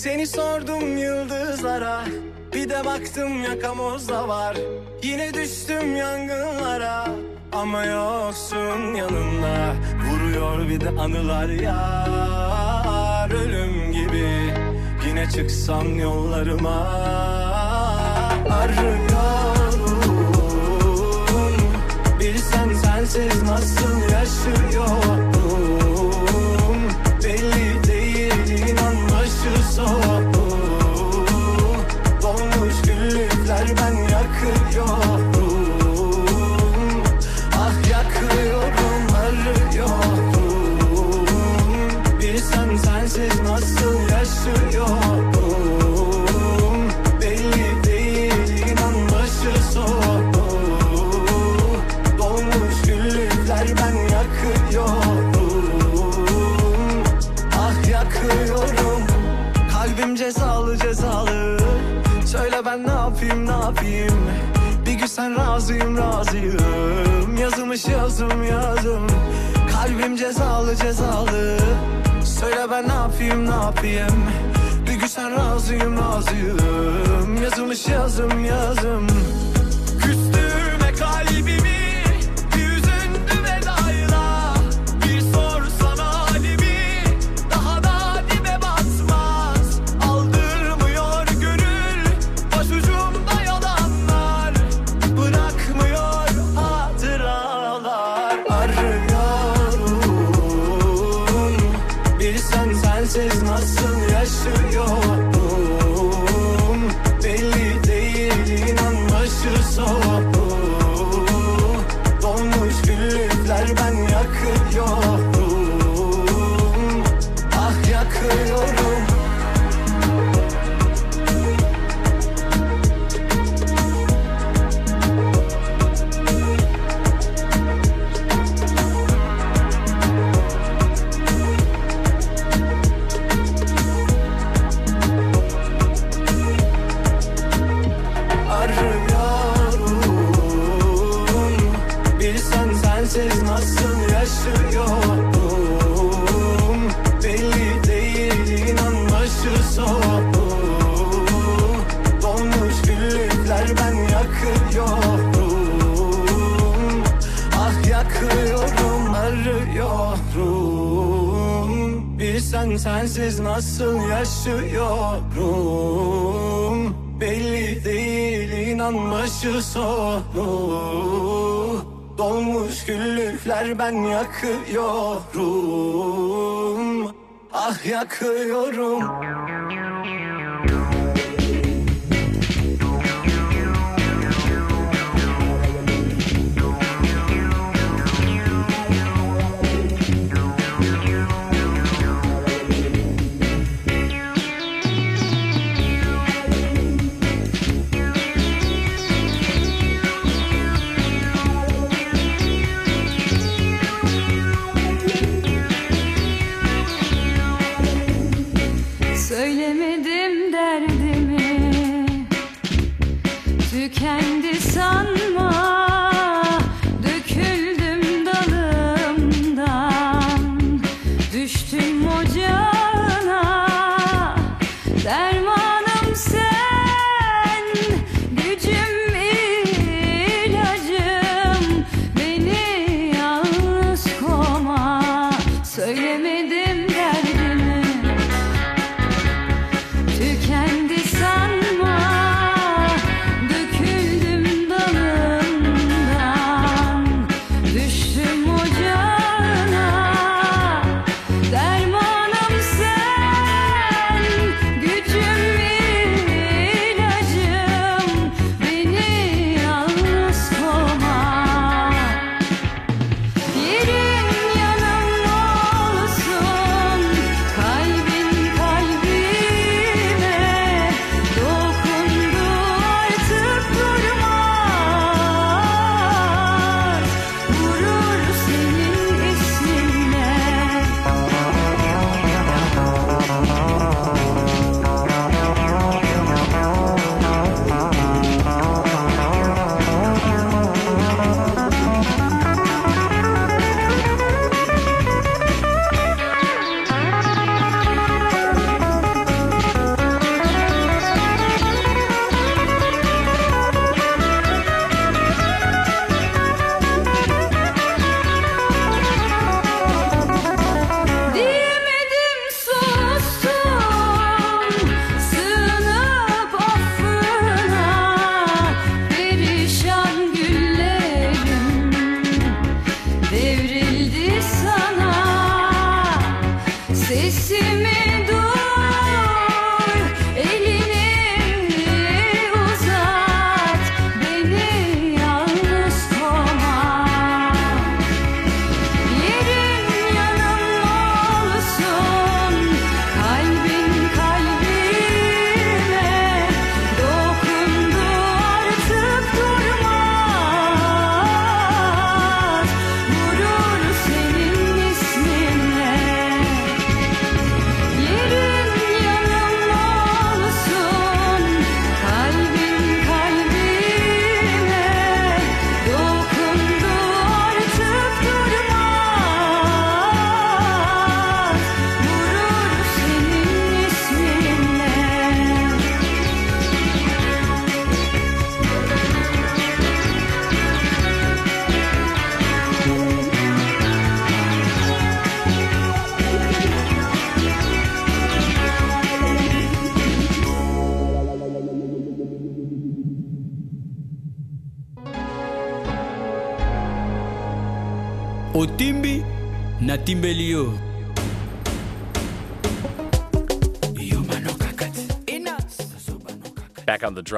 [SPEAKER 24] Seni sordum yıldızlara Bir de baktım yakamozda var. Yine düştüm yangınlara Ama yoksun yanımda. Vuruyor bir de anılar yar Ölüm gibi. Yine çıksam yollarıma Arıyorum. Bilsen sensiz nasıl yaşıyorum Belli başı soğuk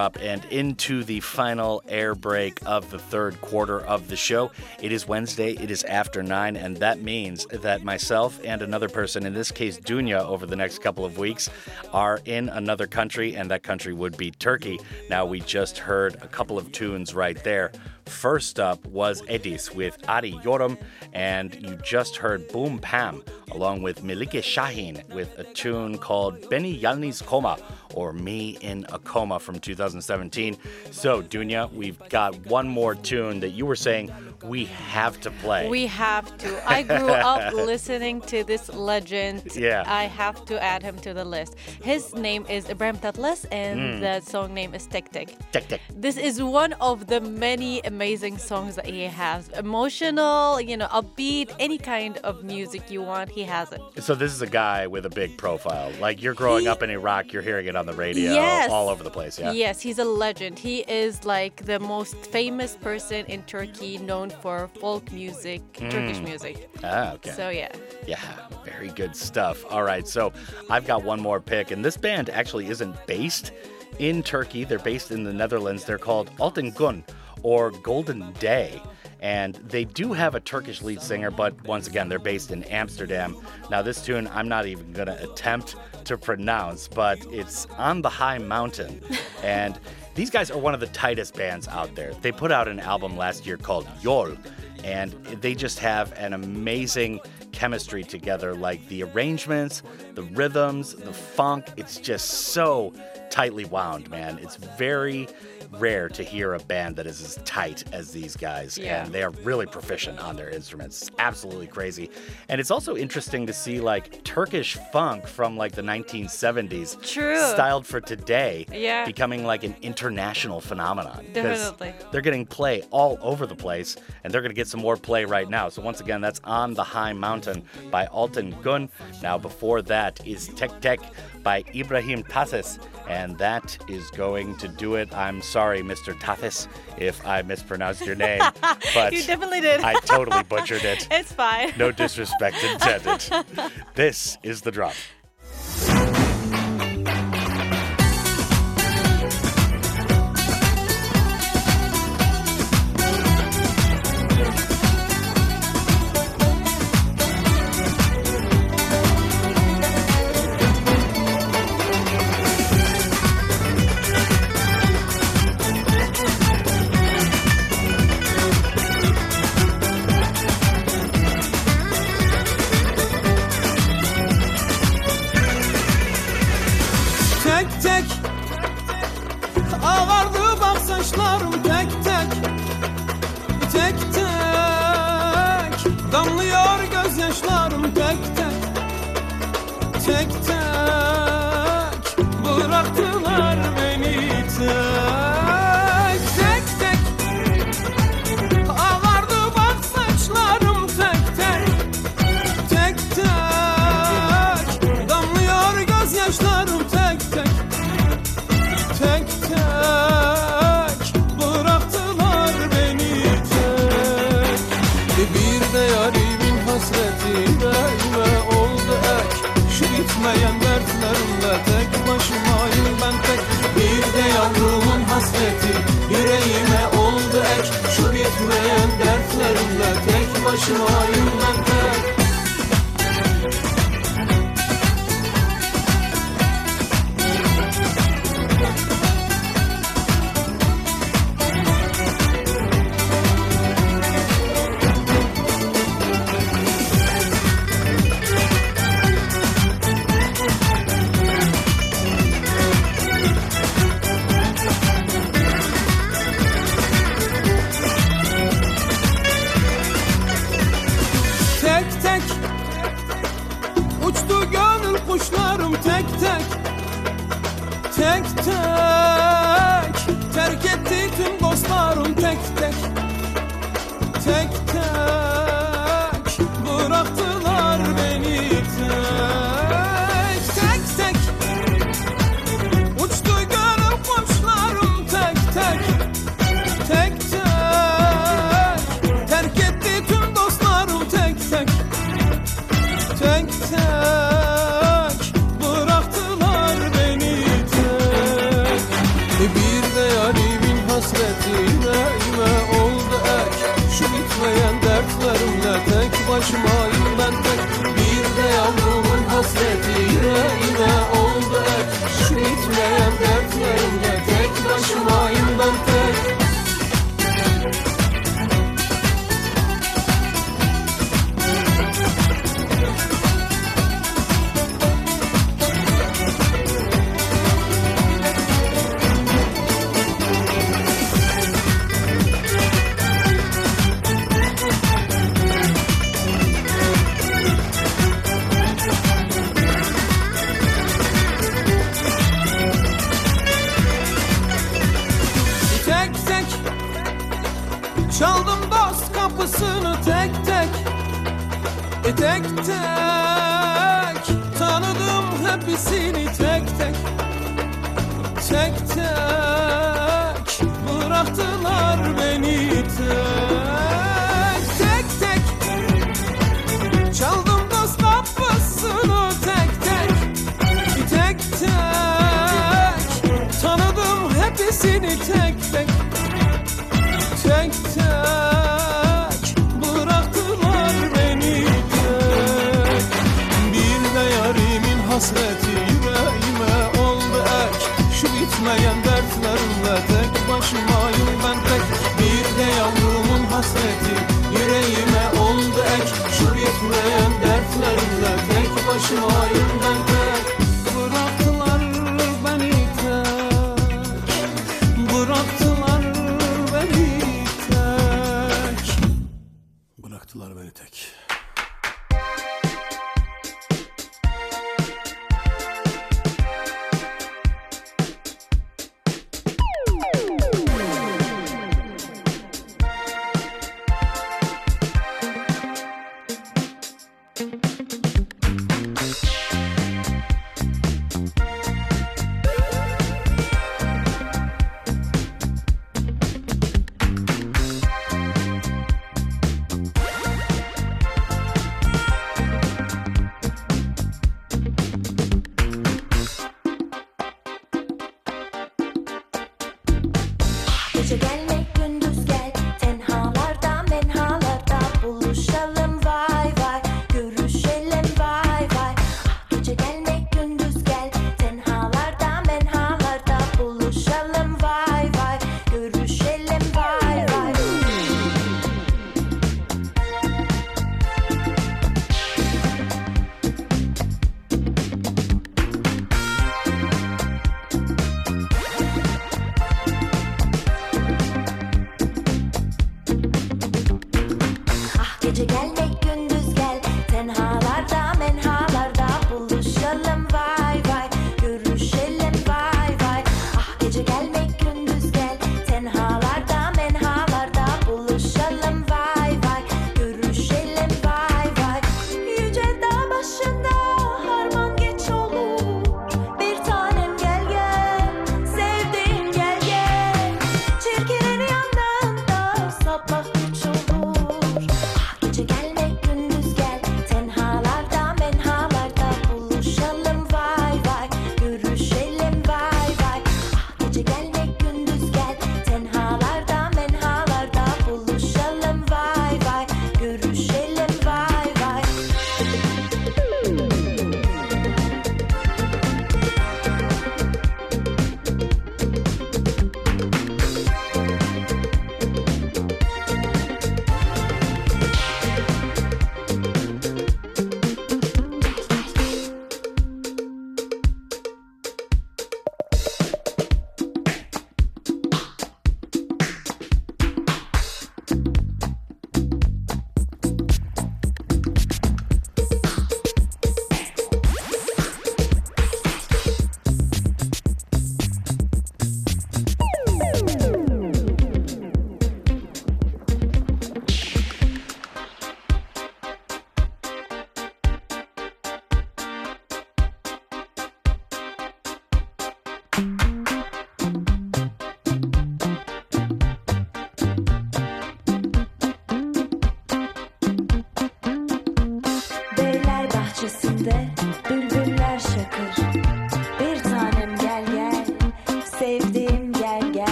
[SPEAKER 2] drop and into the final air break of the third quarter of the show. It is Wednesday, it is after nine, and that means that myself and another person, in this case Dunia, over the next couple of weeks, are in another country, and that country would be Turkey. Now, we just heard a couple of tunes right there. First up was Edis with Arıyorum, and you just heard Boom Pam along with Melike Shahin with a tune called Beni Yalniz Koma or Me in a Coma from 2017. So, Dunia, we've got one more tune that you were saying we have to play.
[SPEAKER 20] We have to. I grew up [LAUGHS] listening to this legend.
[SPEAKER 2] Yeah.
[SPEAKER 20] I have to add him to the list. His name is Ibrahim Tatlises, and
[SPEAKER 2] Mm.
[SPEAKER 20] the song name is Tek Tek.
[SPEAKER 2] Tek Tek.
[SPEAKER 20] This is one of the many amazing songs that he has. Emotional, you know, upbeat, any kind of music you want, he has it.
[SPEAKER 2] So this is a guy with a big profile. Like you're growing up in Iraq, you're hearing it on the radio
[SPEAKER 20] Yes.
[SPEAKER 2] all over the place, yeah.
[SPEAKER 20] Yes, he's a legend. He is like the most famous person in Turkey known for folk music, Turkish
[SPEAKER 2] Mm.
[SPEAKER 20] music.
[SPEAKER 2] Ah, okay.
[SPEAKER 20] So yeah.
[SPEAKER 2] Yeah, very good stuff. All right, so I've got one more pick, and this band actually isn't based in Turkey. They're based in the Netherlands. They're called Altın Gün or Golden Day. And they do have a Turkish lead singer, but once again, they're based in Amsterdam. Now, this tune I'm not even going to attempt to pronounce, but it's On the High Mountain. [LAUGHS] and these guys are one of the tightest bands out there. They put out an album last year called Yol, and they just have an amazing chemistry together like the arrangements the rhythms the funk it's just so tightly wound man it's very rare to hear a band that is as tight as these guys
[SPEAKER 25] Yeah.
[SPEAKER 2] and they are really proficient on their instruments it's absolutely crazy and it's also interesting to see like turkish funk from like the 1970s
[SPEAKER 20] True.
[SPEAKER 2] styled for today
[SPEAKER 20] Yeah.
[SPEAKER 2] becoming like an international phenomenon
[SPEAKER 20] Definitely.
[SPEAKER 2] they're getting play all over the place, and they're going to get some more play right now. So once again, that's on the High Mountain by Altin Gun. Now before that is Tek Tek by Ibrahim Tassis, and that is going to do it. I'm sorry, Mr. Tassis, if I mispronounced your name, [LAUGHS] but
[SPEAKER 20] You definitely did.
[SPEAKER 2] I totally butchered it. [LAUGHS]
[SPEAKER 20] It's fine.
[SPEAKER 2] No disrespect intended. [LAUGHS] this is the drop.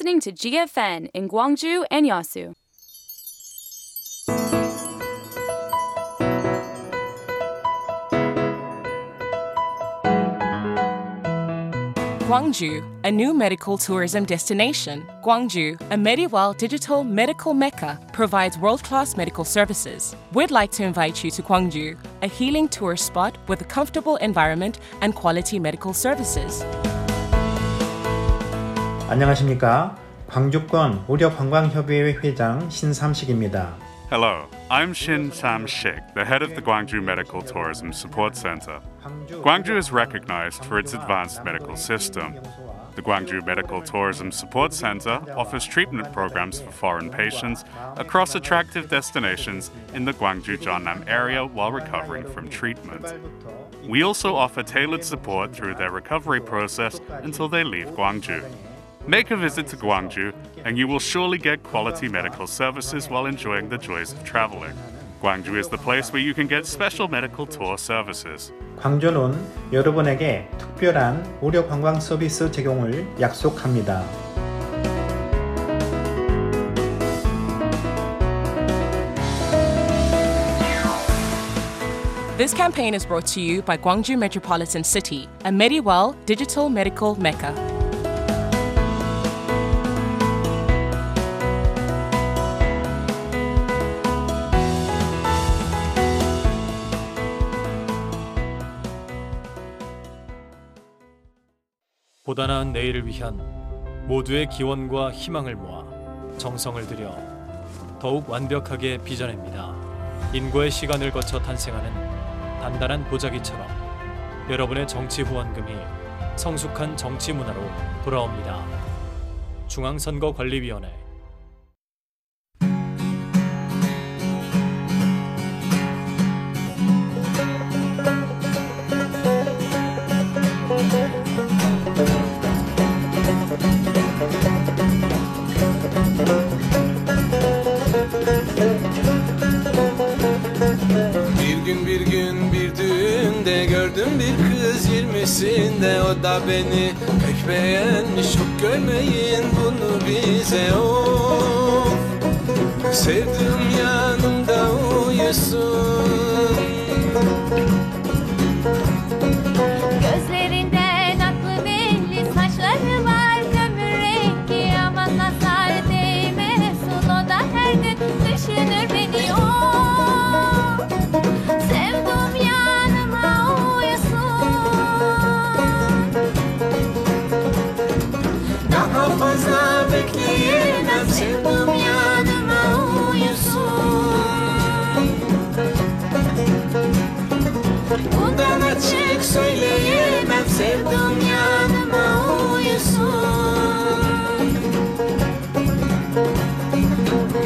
[SPEAKER 26] Listening to GFN in Gwangju and Yeosu.
[SPEAKER 27] Gwangju, a new medical tourism destination. Gwangju, a medieval digital medical mecca, provides world class medical services. We'd like to invite you to Gwangju, a healing tourist spot with a comfortable environment and quality medical services.
[SPEAKER 28] 안녕하십니까? 광주권 의료관광협의회 회장 신삼식입니다.
[SPEAKER 29] Hello, I'm Shin Sam Shik, the head of the Gwangju Medical Tourism Support Center. Gwangju is recognized for its advanced medical system. The Gwangju Medical Tourism Support Center offers treatment programs for foreign patients across attractive destinations in the Gwangju Jeonnam area while recovering from treatment. We also offer tailored support through their recovery process until they leave Gwangju. Make a visit to Gwangju, and you will surely get quality medical services while enjoying the joys of traveling. Gwangju is the place where you can get special medical tour services.
[SPEAKER 28] 광저는 여러분에게 특별한 무료 관광 서비스 제공을 약속합니다.
[SPEAKER 27] This campaign is brought to you by Gwangju Metropolitan City, a Mediwell digital medical mecca.
[SPEAKER 30] 보다 나은 내일을 위한 모두의 기원과 희망을 모아 정성을 들여 더욱 완벽하게 빚어냅니다. 인고의 시간을 거쳐 탄생하는 단단한 보자기처럼 여러분의 정치 후원금이 성숙한 정치 문화로 돌아옵니다. 중앙선거관리위원회
[SPEAKER 25] yirmisinde O da beni pek beğenmiş. Çok görmeyin bunu bize of. Sevdim yanımda uyusun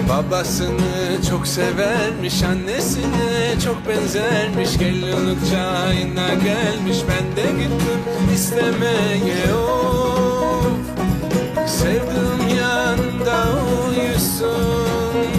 [SPEAKER 25] Babasını çok severmiş annesine çok benzermiş. Gelinlik çağına gelmiş ben de gittim istemeye. Of Sevdim yanımda uyusun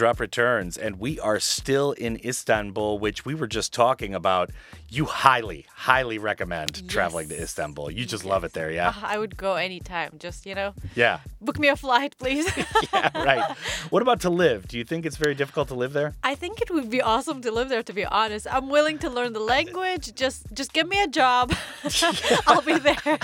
[SPEAKER 2] drop returns, and we are still in Istanbul, which we were just talking about. You highly, highly recommend traveling to Istanbul. You just love it there, yeah?
[SPEAKER 20] Ah, I would go anytime. Just, you know,
[SPEAKER 2] Yeah,
[SPEAKER 20] book me a flight, please. [LAUGHS] [LAUGHS]
[SPEAKER 2] yeah, right. What about to live? Do you think it's very difficult to live there?
[SPEAKER 20] I think it would be awesome to live there to be honest. I'm willing to learn the language. Just just give me a job. [LAUGHS] I'll be there.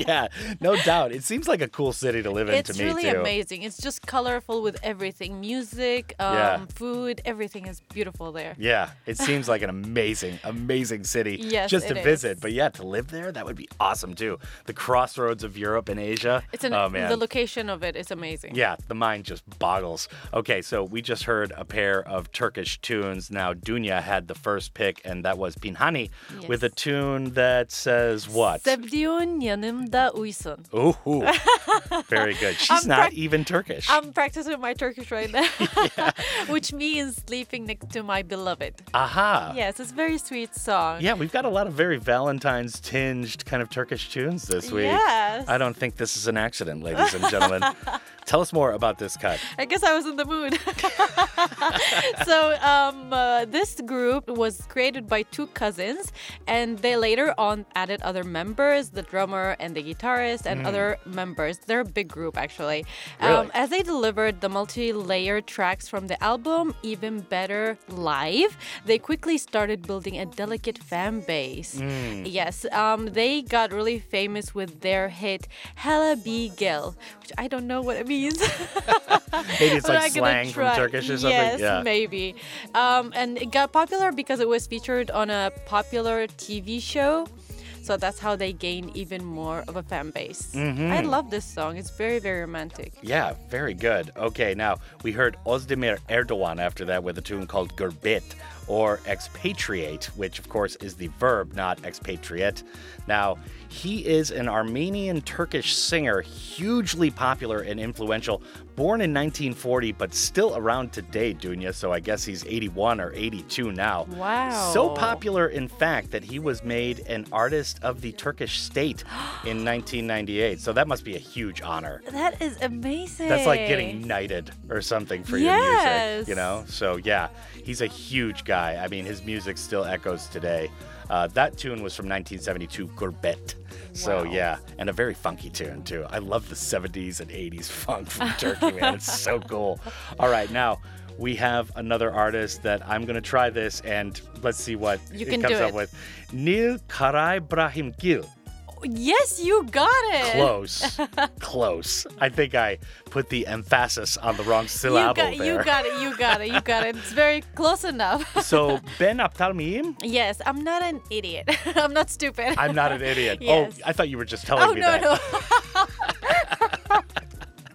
[SPEAKER 2] yeah, no doubt. It seems like a cool city to live in
[SPEAKER 20] it's
[SPEAKER 2] to me, It's
[SPEAKER 20] really
[SPEAKER 2] too.
[SPEAKER 20] amazing. It's just colorful with everything. Music, um,
[SPEAKER 2] Yeah.
[SPEAKER 20] food, everything is beautiful there.
[SPEAKER 2] Yeah, it seems like an amazing, amazing city
[SPEAKER 20] Yes,
[SPEAKER 2] just to
[SPEAKER 20] it
[SPEAKER 2] visit. But yeah, to live there, that would be awesome too. The crossroads of Europe and Asia.
[SPEAKER 20] It's an,
[SPEAKER 2] oh man.
[SPEAKER 20] the location of it is amazing.
[SPEAKER 2] Yeah, the mind just boggles. Okay, so we just heard a pair of Turkish tunes. Now, Dunia had the first pick, and that was Pinhani with a tune that says what?
[SPEAKER 20] Yanımda uysun.
[SPEAKER 2] Ooh, [LAUGHS] very good. She's
[SPEAKER 20] I'm
[SPEAKER 2] not even Turkish.
[SPEAKER 20] I'm practicing my Turkish right now, [LAUGHS] [LAUGHS] which means sleeping next to my beloved.
[SPEAKER 2] Aha.
[SPEAKER 20] Yes, it's a very sweet song.
[SPEAKER 2] Yeah, we've got a lot of very Valentine's tinged kind of Turkish tunes this week.
[SPEAKER 20] Yes.
[SPEAKER 2] I don't think this is an accident, ladies and gentlemen. [LAUGHS] Tell us more about this cut.
[SPEAKER 20] I guess I was in the mood. [LAUGHS] so um, uh, this group was created by two cousins, and they later on added other members, the drummer and the guitarist, and
[SPEAKER 31] Mm.
[SPEAKER 20] other members. They're a big group actually.
[SPEAKER 31] Really?
[SPEAKER 20] Um, as they delivered the multi-layered tracks from the album even better live, they quickly started building a delicate fan base.
[SPEAKER 31] Mm.
[SPEAKER 20] Yes, um, they got really famous with their hit "Hele Bi Gel," which I don't know what it means. [LAUGHS]
[SPEAKER 2] Maybe it's like slang from. Turkish or something.
[SPEAKER 20] Yes,
[SPEAKER 2] yeah.
[SPEAKER 20] maybe. Um, and it got popular because it was featured on a popular TV show. So that's how they gained even more of a fan base. I
[SPEAKER 2] Mhm.
[SPEAKER 20] love this song. It's very, very romantic.
[SPEAKER 2] Yeah, very good. Okay, now we heard Ozdemir Erdogan after that with a tune called Gurbet or expatriate, which of course is the verb, not expatriate. Now, he is an Armenian Turkish singer, hugely popular and influential, born in 1940, but still around today, Dunia. So I guess he's 81 or 82 now.
[SPEAKER 20] Wow.
[SPEAKER 2] So popular, in fact, that he was made an artist of the Turkish state [GASPS] in 1998. So that must be a huge honor.
[SPEAKER 20] That is amazing.
[SPEAKER 2] That's like getting knighted or something for your
[SPEAKER 20] Yes.
[SPEAKER 2] music, you know? So, yeah, he's a huge guy. I mean, his music still echoes today. Uh, that tune was from 1972, Gurbet. So yeah, and a very funky tune too. I love the 70s and 80s funk from Turkey, man. It's so [LAUGHS] cool. All right, now we have another artist that I'm gonna try this and let's see what
[SPEAKER 20] You
[SPEAKER 2] it comes up with. Nil Karaibrahimgil.
[SPEAKER 20] Yes, you got it.
[SPEAKER 2] Close. [LAUGHS] Close. I think I put the emphasis on the wrong
[SPEAKER 20] You
[SPEAKER 2] syllable
[SPEAKER 20] got,
[SPEAKER 2] there.
[SPEAKER 20] you got it. You got it. You got it. It's very close enough.
[SPEAKER 2] so Ben Aptal Miyim?
[SPEAKER 20] yes, I'm not an idiot. [LAUGHS] I'm not stupid.
[SPEAKER 2] I'm not an idiot. [LAUGHS]
[SPEAKER 20] Oh, yes.
[SPEAKER 2] Oh, I thought you were just telling
[SPEAKER 20] Oh
[SPEAKER 2] me
[SPEAKER 20] no
[SPEAKER 2] that.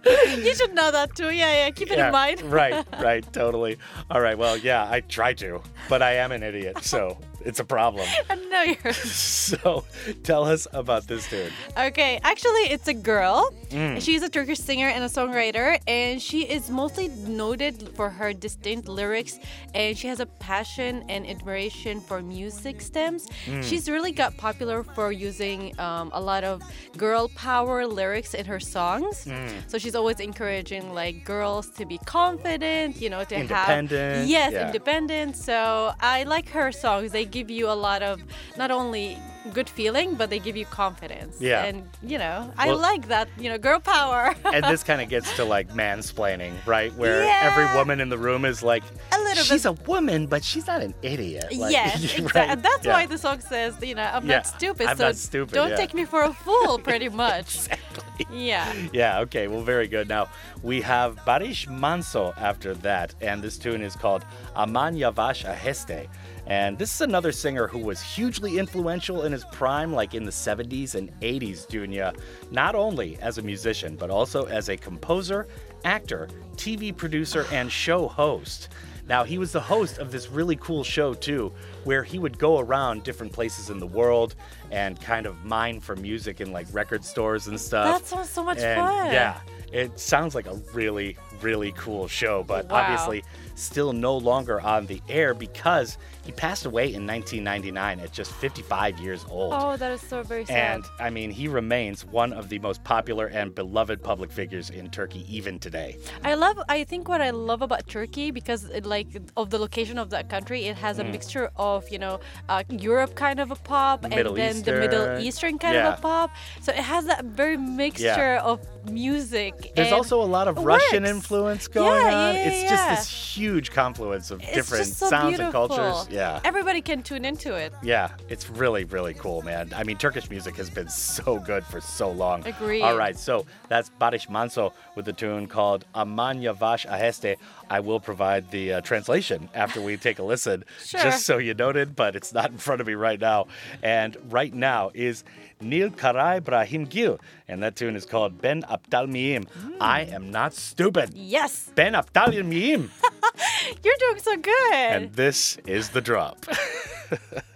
[SPEAKER 20] no. you should know that too. Yeah, yeah. Keep it
[SPEAKER 2] Yeah,
[SPEAKER 20] in mind.
[SPEAKER 2] right, right, totally. All right, well, yeah, I try to, but I am an idiot, so it's a problem. [LAUGHS]
[SPEAKER 20] no, you're. [LAUGHS] [LAUGHS]
[SPEAKER 2] So tell us about this dude.
[SPEAKER 20] Okay, actually, it's a girl.
[SPEAKER 2] Mm.
[SPEAKER 20] She's a Turkish singer and a songwriter, and she is mostly noted for her distinct lyrics, and she has a passion and admiration for music stems.
[SPEAKER 32] Mm.
[SPEAKER 20] She's really got popular for using um, a lot of girl power lyrics in her songs.
[SPEAKER 2] Mm.
[SPEAKER 20] So she's always encouraging like girls to be confident, you know, to
[SPEAKER 2] Independent,
[SPEAKER 20] have yes,
[SPEAKER 2] yeah.
[SPEAKER 20] independent. So I like her songs. They give you a lot of not only good feeling, but they give you confidence.
[SPEAKER 2] Yeah.
[SPEAKER 20] And you know, I
[SPEAKER 2] Well-
[SPEAKER 20] like that, you know, girl power. [LAUGHS]
[SPEAKER 2] And this kind of gets to like mansplaining, right? Where
[SPEAKER 20] Yeah.
[SPEAKER 2] every woman in the room is like,
[SPEAKER 20] A little
[SPEAKER 2] she's a woman, but she's not an idiot. Like,
[SPEAKER 20] yes, [LAUGHS]
[SPEAKER 2] right?
[SPEAKER 20] exactly. That's
[SPEAKER 2] Yeah.
[SPEAKER 20] why the song says, you know, I'm
[SPEAKER 2] Yeah,
[SPEAKER 20] not stupid,
[SPEAKER 2] I'm
[SPEAKER 20] so
[SPEAKER 2] not stupid,
[SPEAKER 20] don't take me for a fool, [LAUGHS] pretty much. exactly. Yeah.
[SPEAKER 2] Yeah, okay, well, very good. Now, we have Baris Manco after that, and this tune is called Aman Yavash Aheste. And this is another singer who was hugely influential in his prime, like in the 70s and 80s, Dunia, not only as a musician, but also as a composer, actor, TV producer, and show host. Now, he was the host of this really cool show, too, where he would go around different places in the world and kind of mine for music in like record stores and stuff.
[SPEAKER 20] That sounds so much
[SPEAKER 2] And,
[SPEAKER 20] fun.
[SPEAKER 2] Yeah, it sounds like a really, really cool show, but
[SPEAKER 20] Wow.
[SPEAKER 2] obviously still no longer on the air because he passed away in 1999 at just 55 years old.
[SPEAKER 20] Oh, that is so very sad.
[SPEAKER 2] And I mean, he remains one of the most popular and beloved public figures in Turkey even today.
[SPEAKER 20] I love. I think what I love about Turkey because it, like of the location of that country, it has a
[SPEAKER 2] Mm.
[SPEAKER 20] mixture of you know uh, Europe kind of a pop
[SPEAKER 2] Middle
[SPEAKER 20] and then the Middle
[SPEAKER 2] Eastern.
[SPEAKER 20] Kind
[SPEAKER 2] Yeah.
[SPEAKER 20] of a pop. So it has that very mixture of music.
[SPEAKER 2] There's
[SPEAKER 20] and
[SPEAKER 2] also a lot of Russian
[SPEAKER 20] works.
[SPEAKER 2] influence going
[SPEAKER 20] Yeah,
[SPEAKER 2] on.
[SPEAKER 20] yeah, yeah,
[SPEAKER 2] it's just this huge confluence of
[SPEAKER 20] It's
[SPEAKER 2] different
[SPEAKER 20] so
[SPEAKER 2] sounds
[SPEAKER 20] beautiful.
[SPEAKER 2] and cultures. Yeah.
[SPEAKER 20] Everybody can tune into it.
[SPEAKER 2] Yeah, it's really, really cool, man. I mean, Turkish music has been [LAUGHS] so good for so long.
[SPEAKER 20] Agreed.
[SPEAKER 2] All right, so that's Baris Manco with the tune called Aman Yavaş Aheste. I will provide the uh, translation after we take a listen, [LAUGHS]
[SPEAKER 20] Sure.
[SPEAKER 2] just so you noted, but it's not in front of me right now. And right now is Nil Karaibrahimgil, and that tune is called Ben Aptal Miyim. I am not stupid.
[SPEAKER 20] Yes,
[SPEAKER 2] Ben Aptal Miyim. [LAUGHS]
[SPEAKER 20] you're doing so good.
[SPEAKER 2] and this is the drop. [LAUGHS]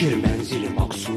[SPEAKER 31] Ulaşır menzilim Aksu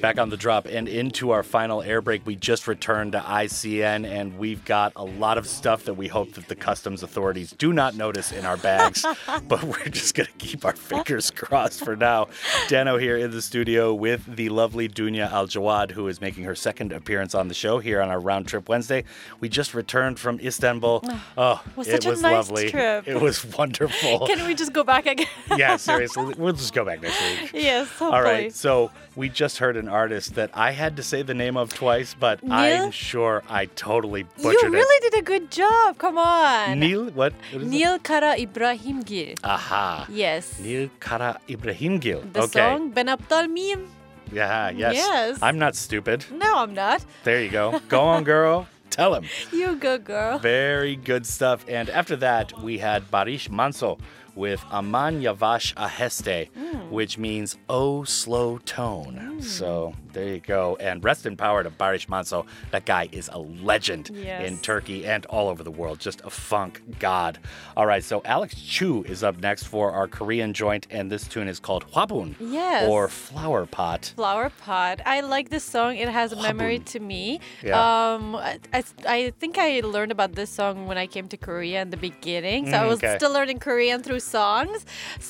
[SPEAKER 2] Back on the drop and into our final air break. We just returned to ICN and we've got a lot of stuff that we hope that the customs authorities do not notice in our bags, [LAUGHS] but we're just going to keep our fingers crossed for now. Dano here in the studio with the lovely Dunia Aljawad, who is making her second appearance on the show here on our round trip Wednesday. We just returned from Istanbul. Oh, oh
[SPEAKER 20] was
[SPEAKER 2] it
[SPEAKER 20] such a
[SPEAKER 2] was
[SPEAKER 20] nice
[SPEAKER 2] lovely.
[SPEAKER 20] trip.
[SPEAKER 2] It was wonderful. [LAUGHS]
[SPEAKER 20] Can we just go back again?
[SPEAKER 2] Yeah, seriously. We'll just go back next week. [LAUGHS]
[SPEAKER 20] yes, hopefully.
[SPEAKER 2] All right, so we just heard an artist that I had to say the name of twice, but I'm sure I totally butchered it.
[SPEAKER 20] You really did a good job. Come on.
[SPEAKER 2] Neil, what? it?
[SPEAKER 20] Neil Kara Ibrahimgil.
[SPEAKER 2] Aha.
[SPEAKER 20] Yes.
[SPEAKER 2] Neil Kara Ibrahimgil.
[SPEAKER 20] The
[SPEAKER 2] okay.
[SPEAKER 20] song Ben Aptal Miyim?
[SPEAKER 2] Yeah, yes.
[SPEAKER 20] Yes.
[SPEAKER 2] I'm not stupid.
[SPEAKER 20] No, I'm not.
[SPEAKER 2] There you go. Go on, girl. [LAUGHS] Tell him.
[SPEAKER 20] You go, girl.
[SPEAKER 2] Very good stuff. And after that, we had Baris Manco with Aman Yavash Aheste,
[SPEAKER 20] Hmm.
[SPEAKER 2] which means oh slow tone. So there you go. And rest in power to Baris Manco. That guy is a legend
[SPEAKER 20] Yes.
[SPEAKER 2] in Turkey and all over the world. Just a funk god. All right, so Alex Chu is up next for our Korean joint, and this tune is called Hwabun
[SPEAKER 20] Yes.
[SPEAKER 2] or Flower Pot.
[SPEAKER 20] Flower Pot. I like this song. It has a memory to me.
[SPEAKER 2] Yeah.
[SPEAKER 20] Um, I, I, I think I learned about this song when I came to Korea in the beginning. So I
[SPEAKER 2] Mm,
[SPEAKER 20] was
[SPEAKER 2] okay.
[SPEAKER 20] still learning Korean through songs.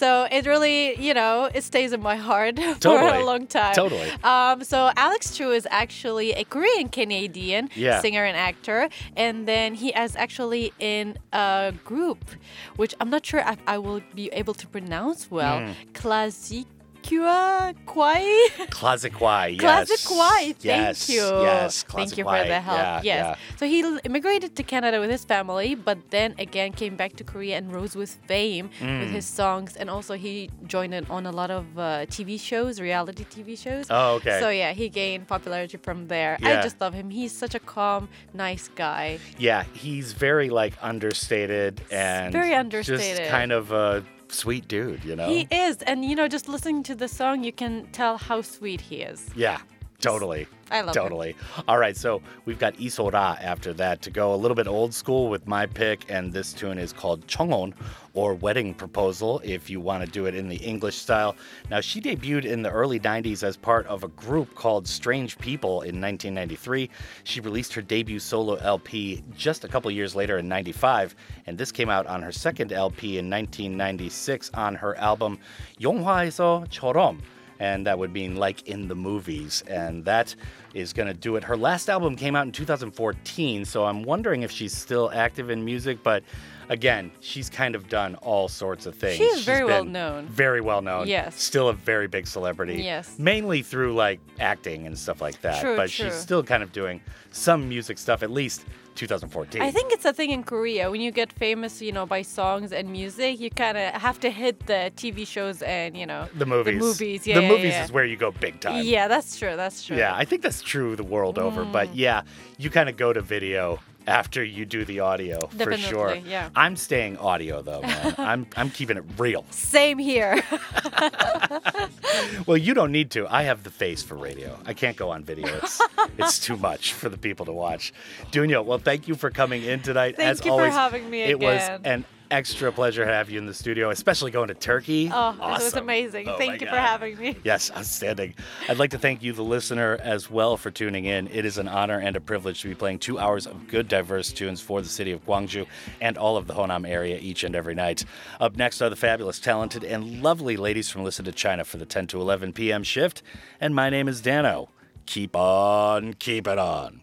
[SPEAKER 20] So it really, you know, it stays in my heart [LAUGHS] for
[SPEAKER 2] Totally.
[SPEAKER 20] a long time.
[SPEAKER 2] Totally.
[SPEAKER 20] Um, so Alex Chu is actually a Korean Canadian
[SPEAKER 2] Yeah.
[SPEAKER 20] singer and actor, and then he is actually in a group, which I'm not sure if I will be able to pronounce well.
[SPEAKER 2] Mm.
[SPEAKER 20] Classiqua Kwai. [LAUGHS]
[SPEAKER 2] Classic Y, yes.
[SPEAKER 20] Clazziquai. Thank
[SPEAKER 2] yes,
[SPEAKER 20] you.
[SPEAKER 2] Yes,
[SPEAKER 20] Thank you for the help.
[SPEAKER 2] Yeah,
[SPEAKER 20] yes.
[SPEAKER 2] yeah.
[SPEAKER 20] So he immigrated to Canada with his family, but then again came back to Korea and rose with fame with
[SPEAKER 2] Mm.
[SPEAKER 20] his songs. And also he joined in on a lot of uh, TV shows, reality TV shows.
[SPEAKER 2] Oh, okay.
[SPEAKER 20] So yeah, he gained popularity from there.
[SPEAKER 2] Yeah.
[SPEAKER 20] I just love him. He's such a calm, nice guy.
[SPEAKER 2] Yeah, he's very like understated and
[SPEAKER 20] very
[SPEAKER 2] Just
[SPEAKER 20] understated.
[SPEAKER 2] kind of a sweet dude, you know.
[SPEAKER 20] He is, and you know, just listening to the song, you can tell how sweet he is.
[SPEAKER 2] yeah, totally.
[SPEAKER 20] I love
[SPEAKER 2] totally. It. All right, so we've got Lee So-ra after that to go a little bit old school with my pick, and this tune is called Chongon or Wedding Proposal if you want to do it in the English style. Now, she debuted in the early 90s as part of a group called Strange People in 1993. She released her debut solo LP just a couple years later in 95, and this came out on her second LP in 1996 on her album Yonghwa Iso Chorom
[SPEAKER 33] and that would mean like in the movies. And that is going to do it. Her last album came out in 2014, so I'm wondering if she's still active in music, but. Again, she's kind of done all sorts of things.
[SPEAKER 20] She is
[SPEAKER 33] She's
[SPEAKER 20] very well known.
[SPEAKER 33] Very well known.
[SPEAKER 20] Yes.
[SPEAKER 33] Still a very big celebrity.
[SPEAKER 20] Yes.
[SPEAKER 33] Mainly through like acting and stuff like that.
[SPEAKER 20] True,
[SPEAKER 33] but
[SPEAKER 20] true.
[SPEAKER 33] she's still kind of doing some music stuff, at least 2014.
[SPEAKER 20] I think it's a thing in Korea. When you get famous, you know, by songs and music, you kind of have to hit the TV shows and, you know,
[SPEAKER 33] the movies.
[SPEAKER 20] The movies, yeah.
[SPEAKER 33] The
[SPEAKER 20] yeah,
[SPEAKER 33] movies
[SPEAKER 20] yeah.
[SPEAKER 33] is where you go big time.
[SPEAKER 20] Yeah, that's true. That's true.
[SPEAKER 33] Yeah, I think that's true the world over.
[SPEAKER 20] Mm.
[SPEAKER 33] But yeah, you kind of go to video after you do the audio for sure.
[SPEAKER 20] Yeah.
[SPEAKER 33] I'm staying audio though, man. [LAUGHS] I'm I'm keeping it real.
[SPEAKER 20] Same here. [LAUGHS]
[SPEAKER 33] Well, you don't need to. I have the face for radio. I can't go on video. It's [LAUGHS] it's too much for the people to watch. Dunia, well, thank you for coming in tonight.
[SPEAKER 20] Thank
[SPEAKER 33] As
[SPEAKER 20] you for having me
[SPEAKER 33] It was
[SPEAKER 20] again.
[SPEAKER 33] an extra pleasure to have you in the studio, especially going to Turkey.
[SPEAKER 20] Oh, it was amazing.
[SPEAKER 33] Oh
[SPEAKER 20] Thank you for having me.
[SPEAKER 33] Yes, outstanding. I'd like to thank you, the listener, as well for tuning in. It is an honor and a privilege to be playing two hours of good, diverse tunes for the city of Gwangju and all of the Honam area each and every night. Up next are the fabulous, talented, and lovely ladies from Listen to China for the 10 to 11 p.m. shift. And my name is Dano. Keep on, keep it on.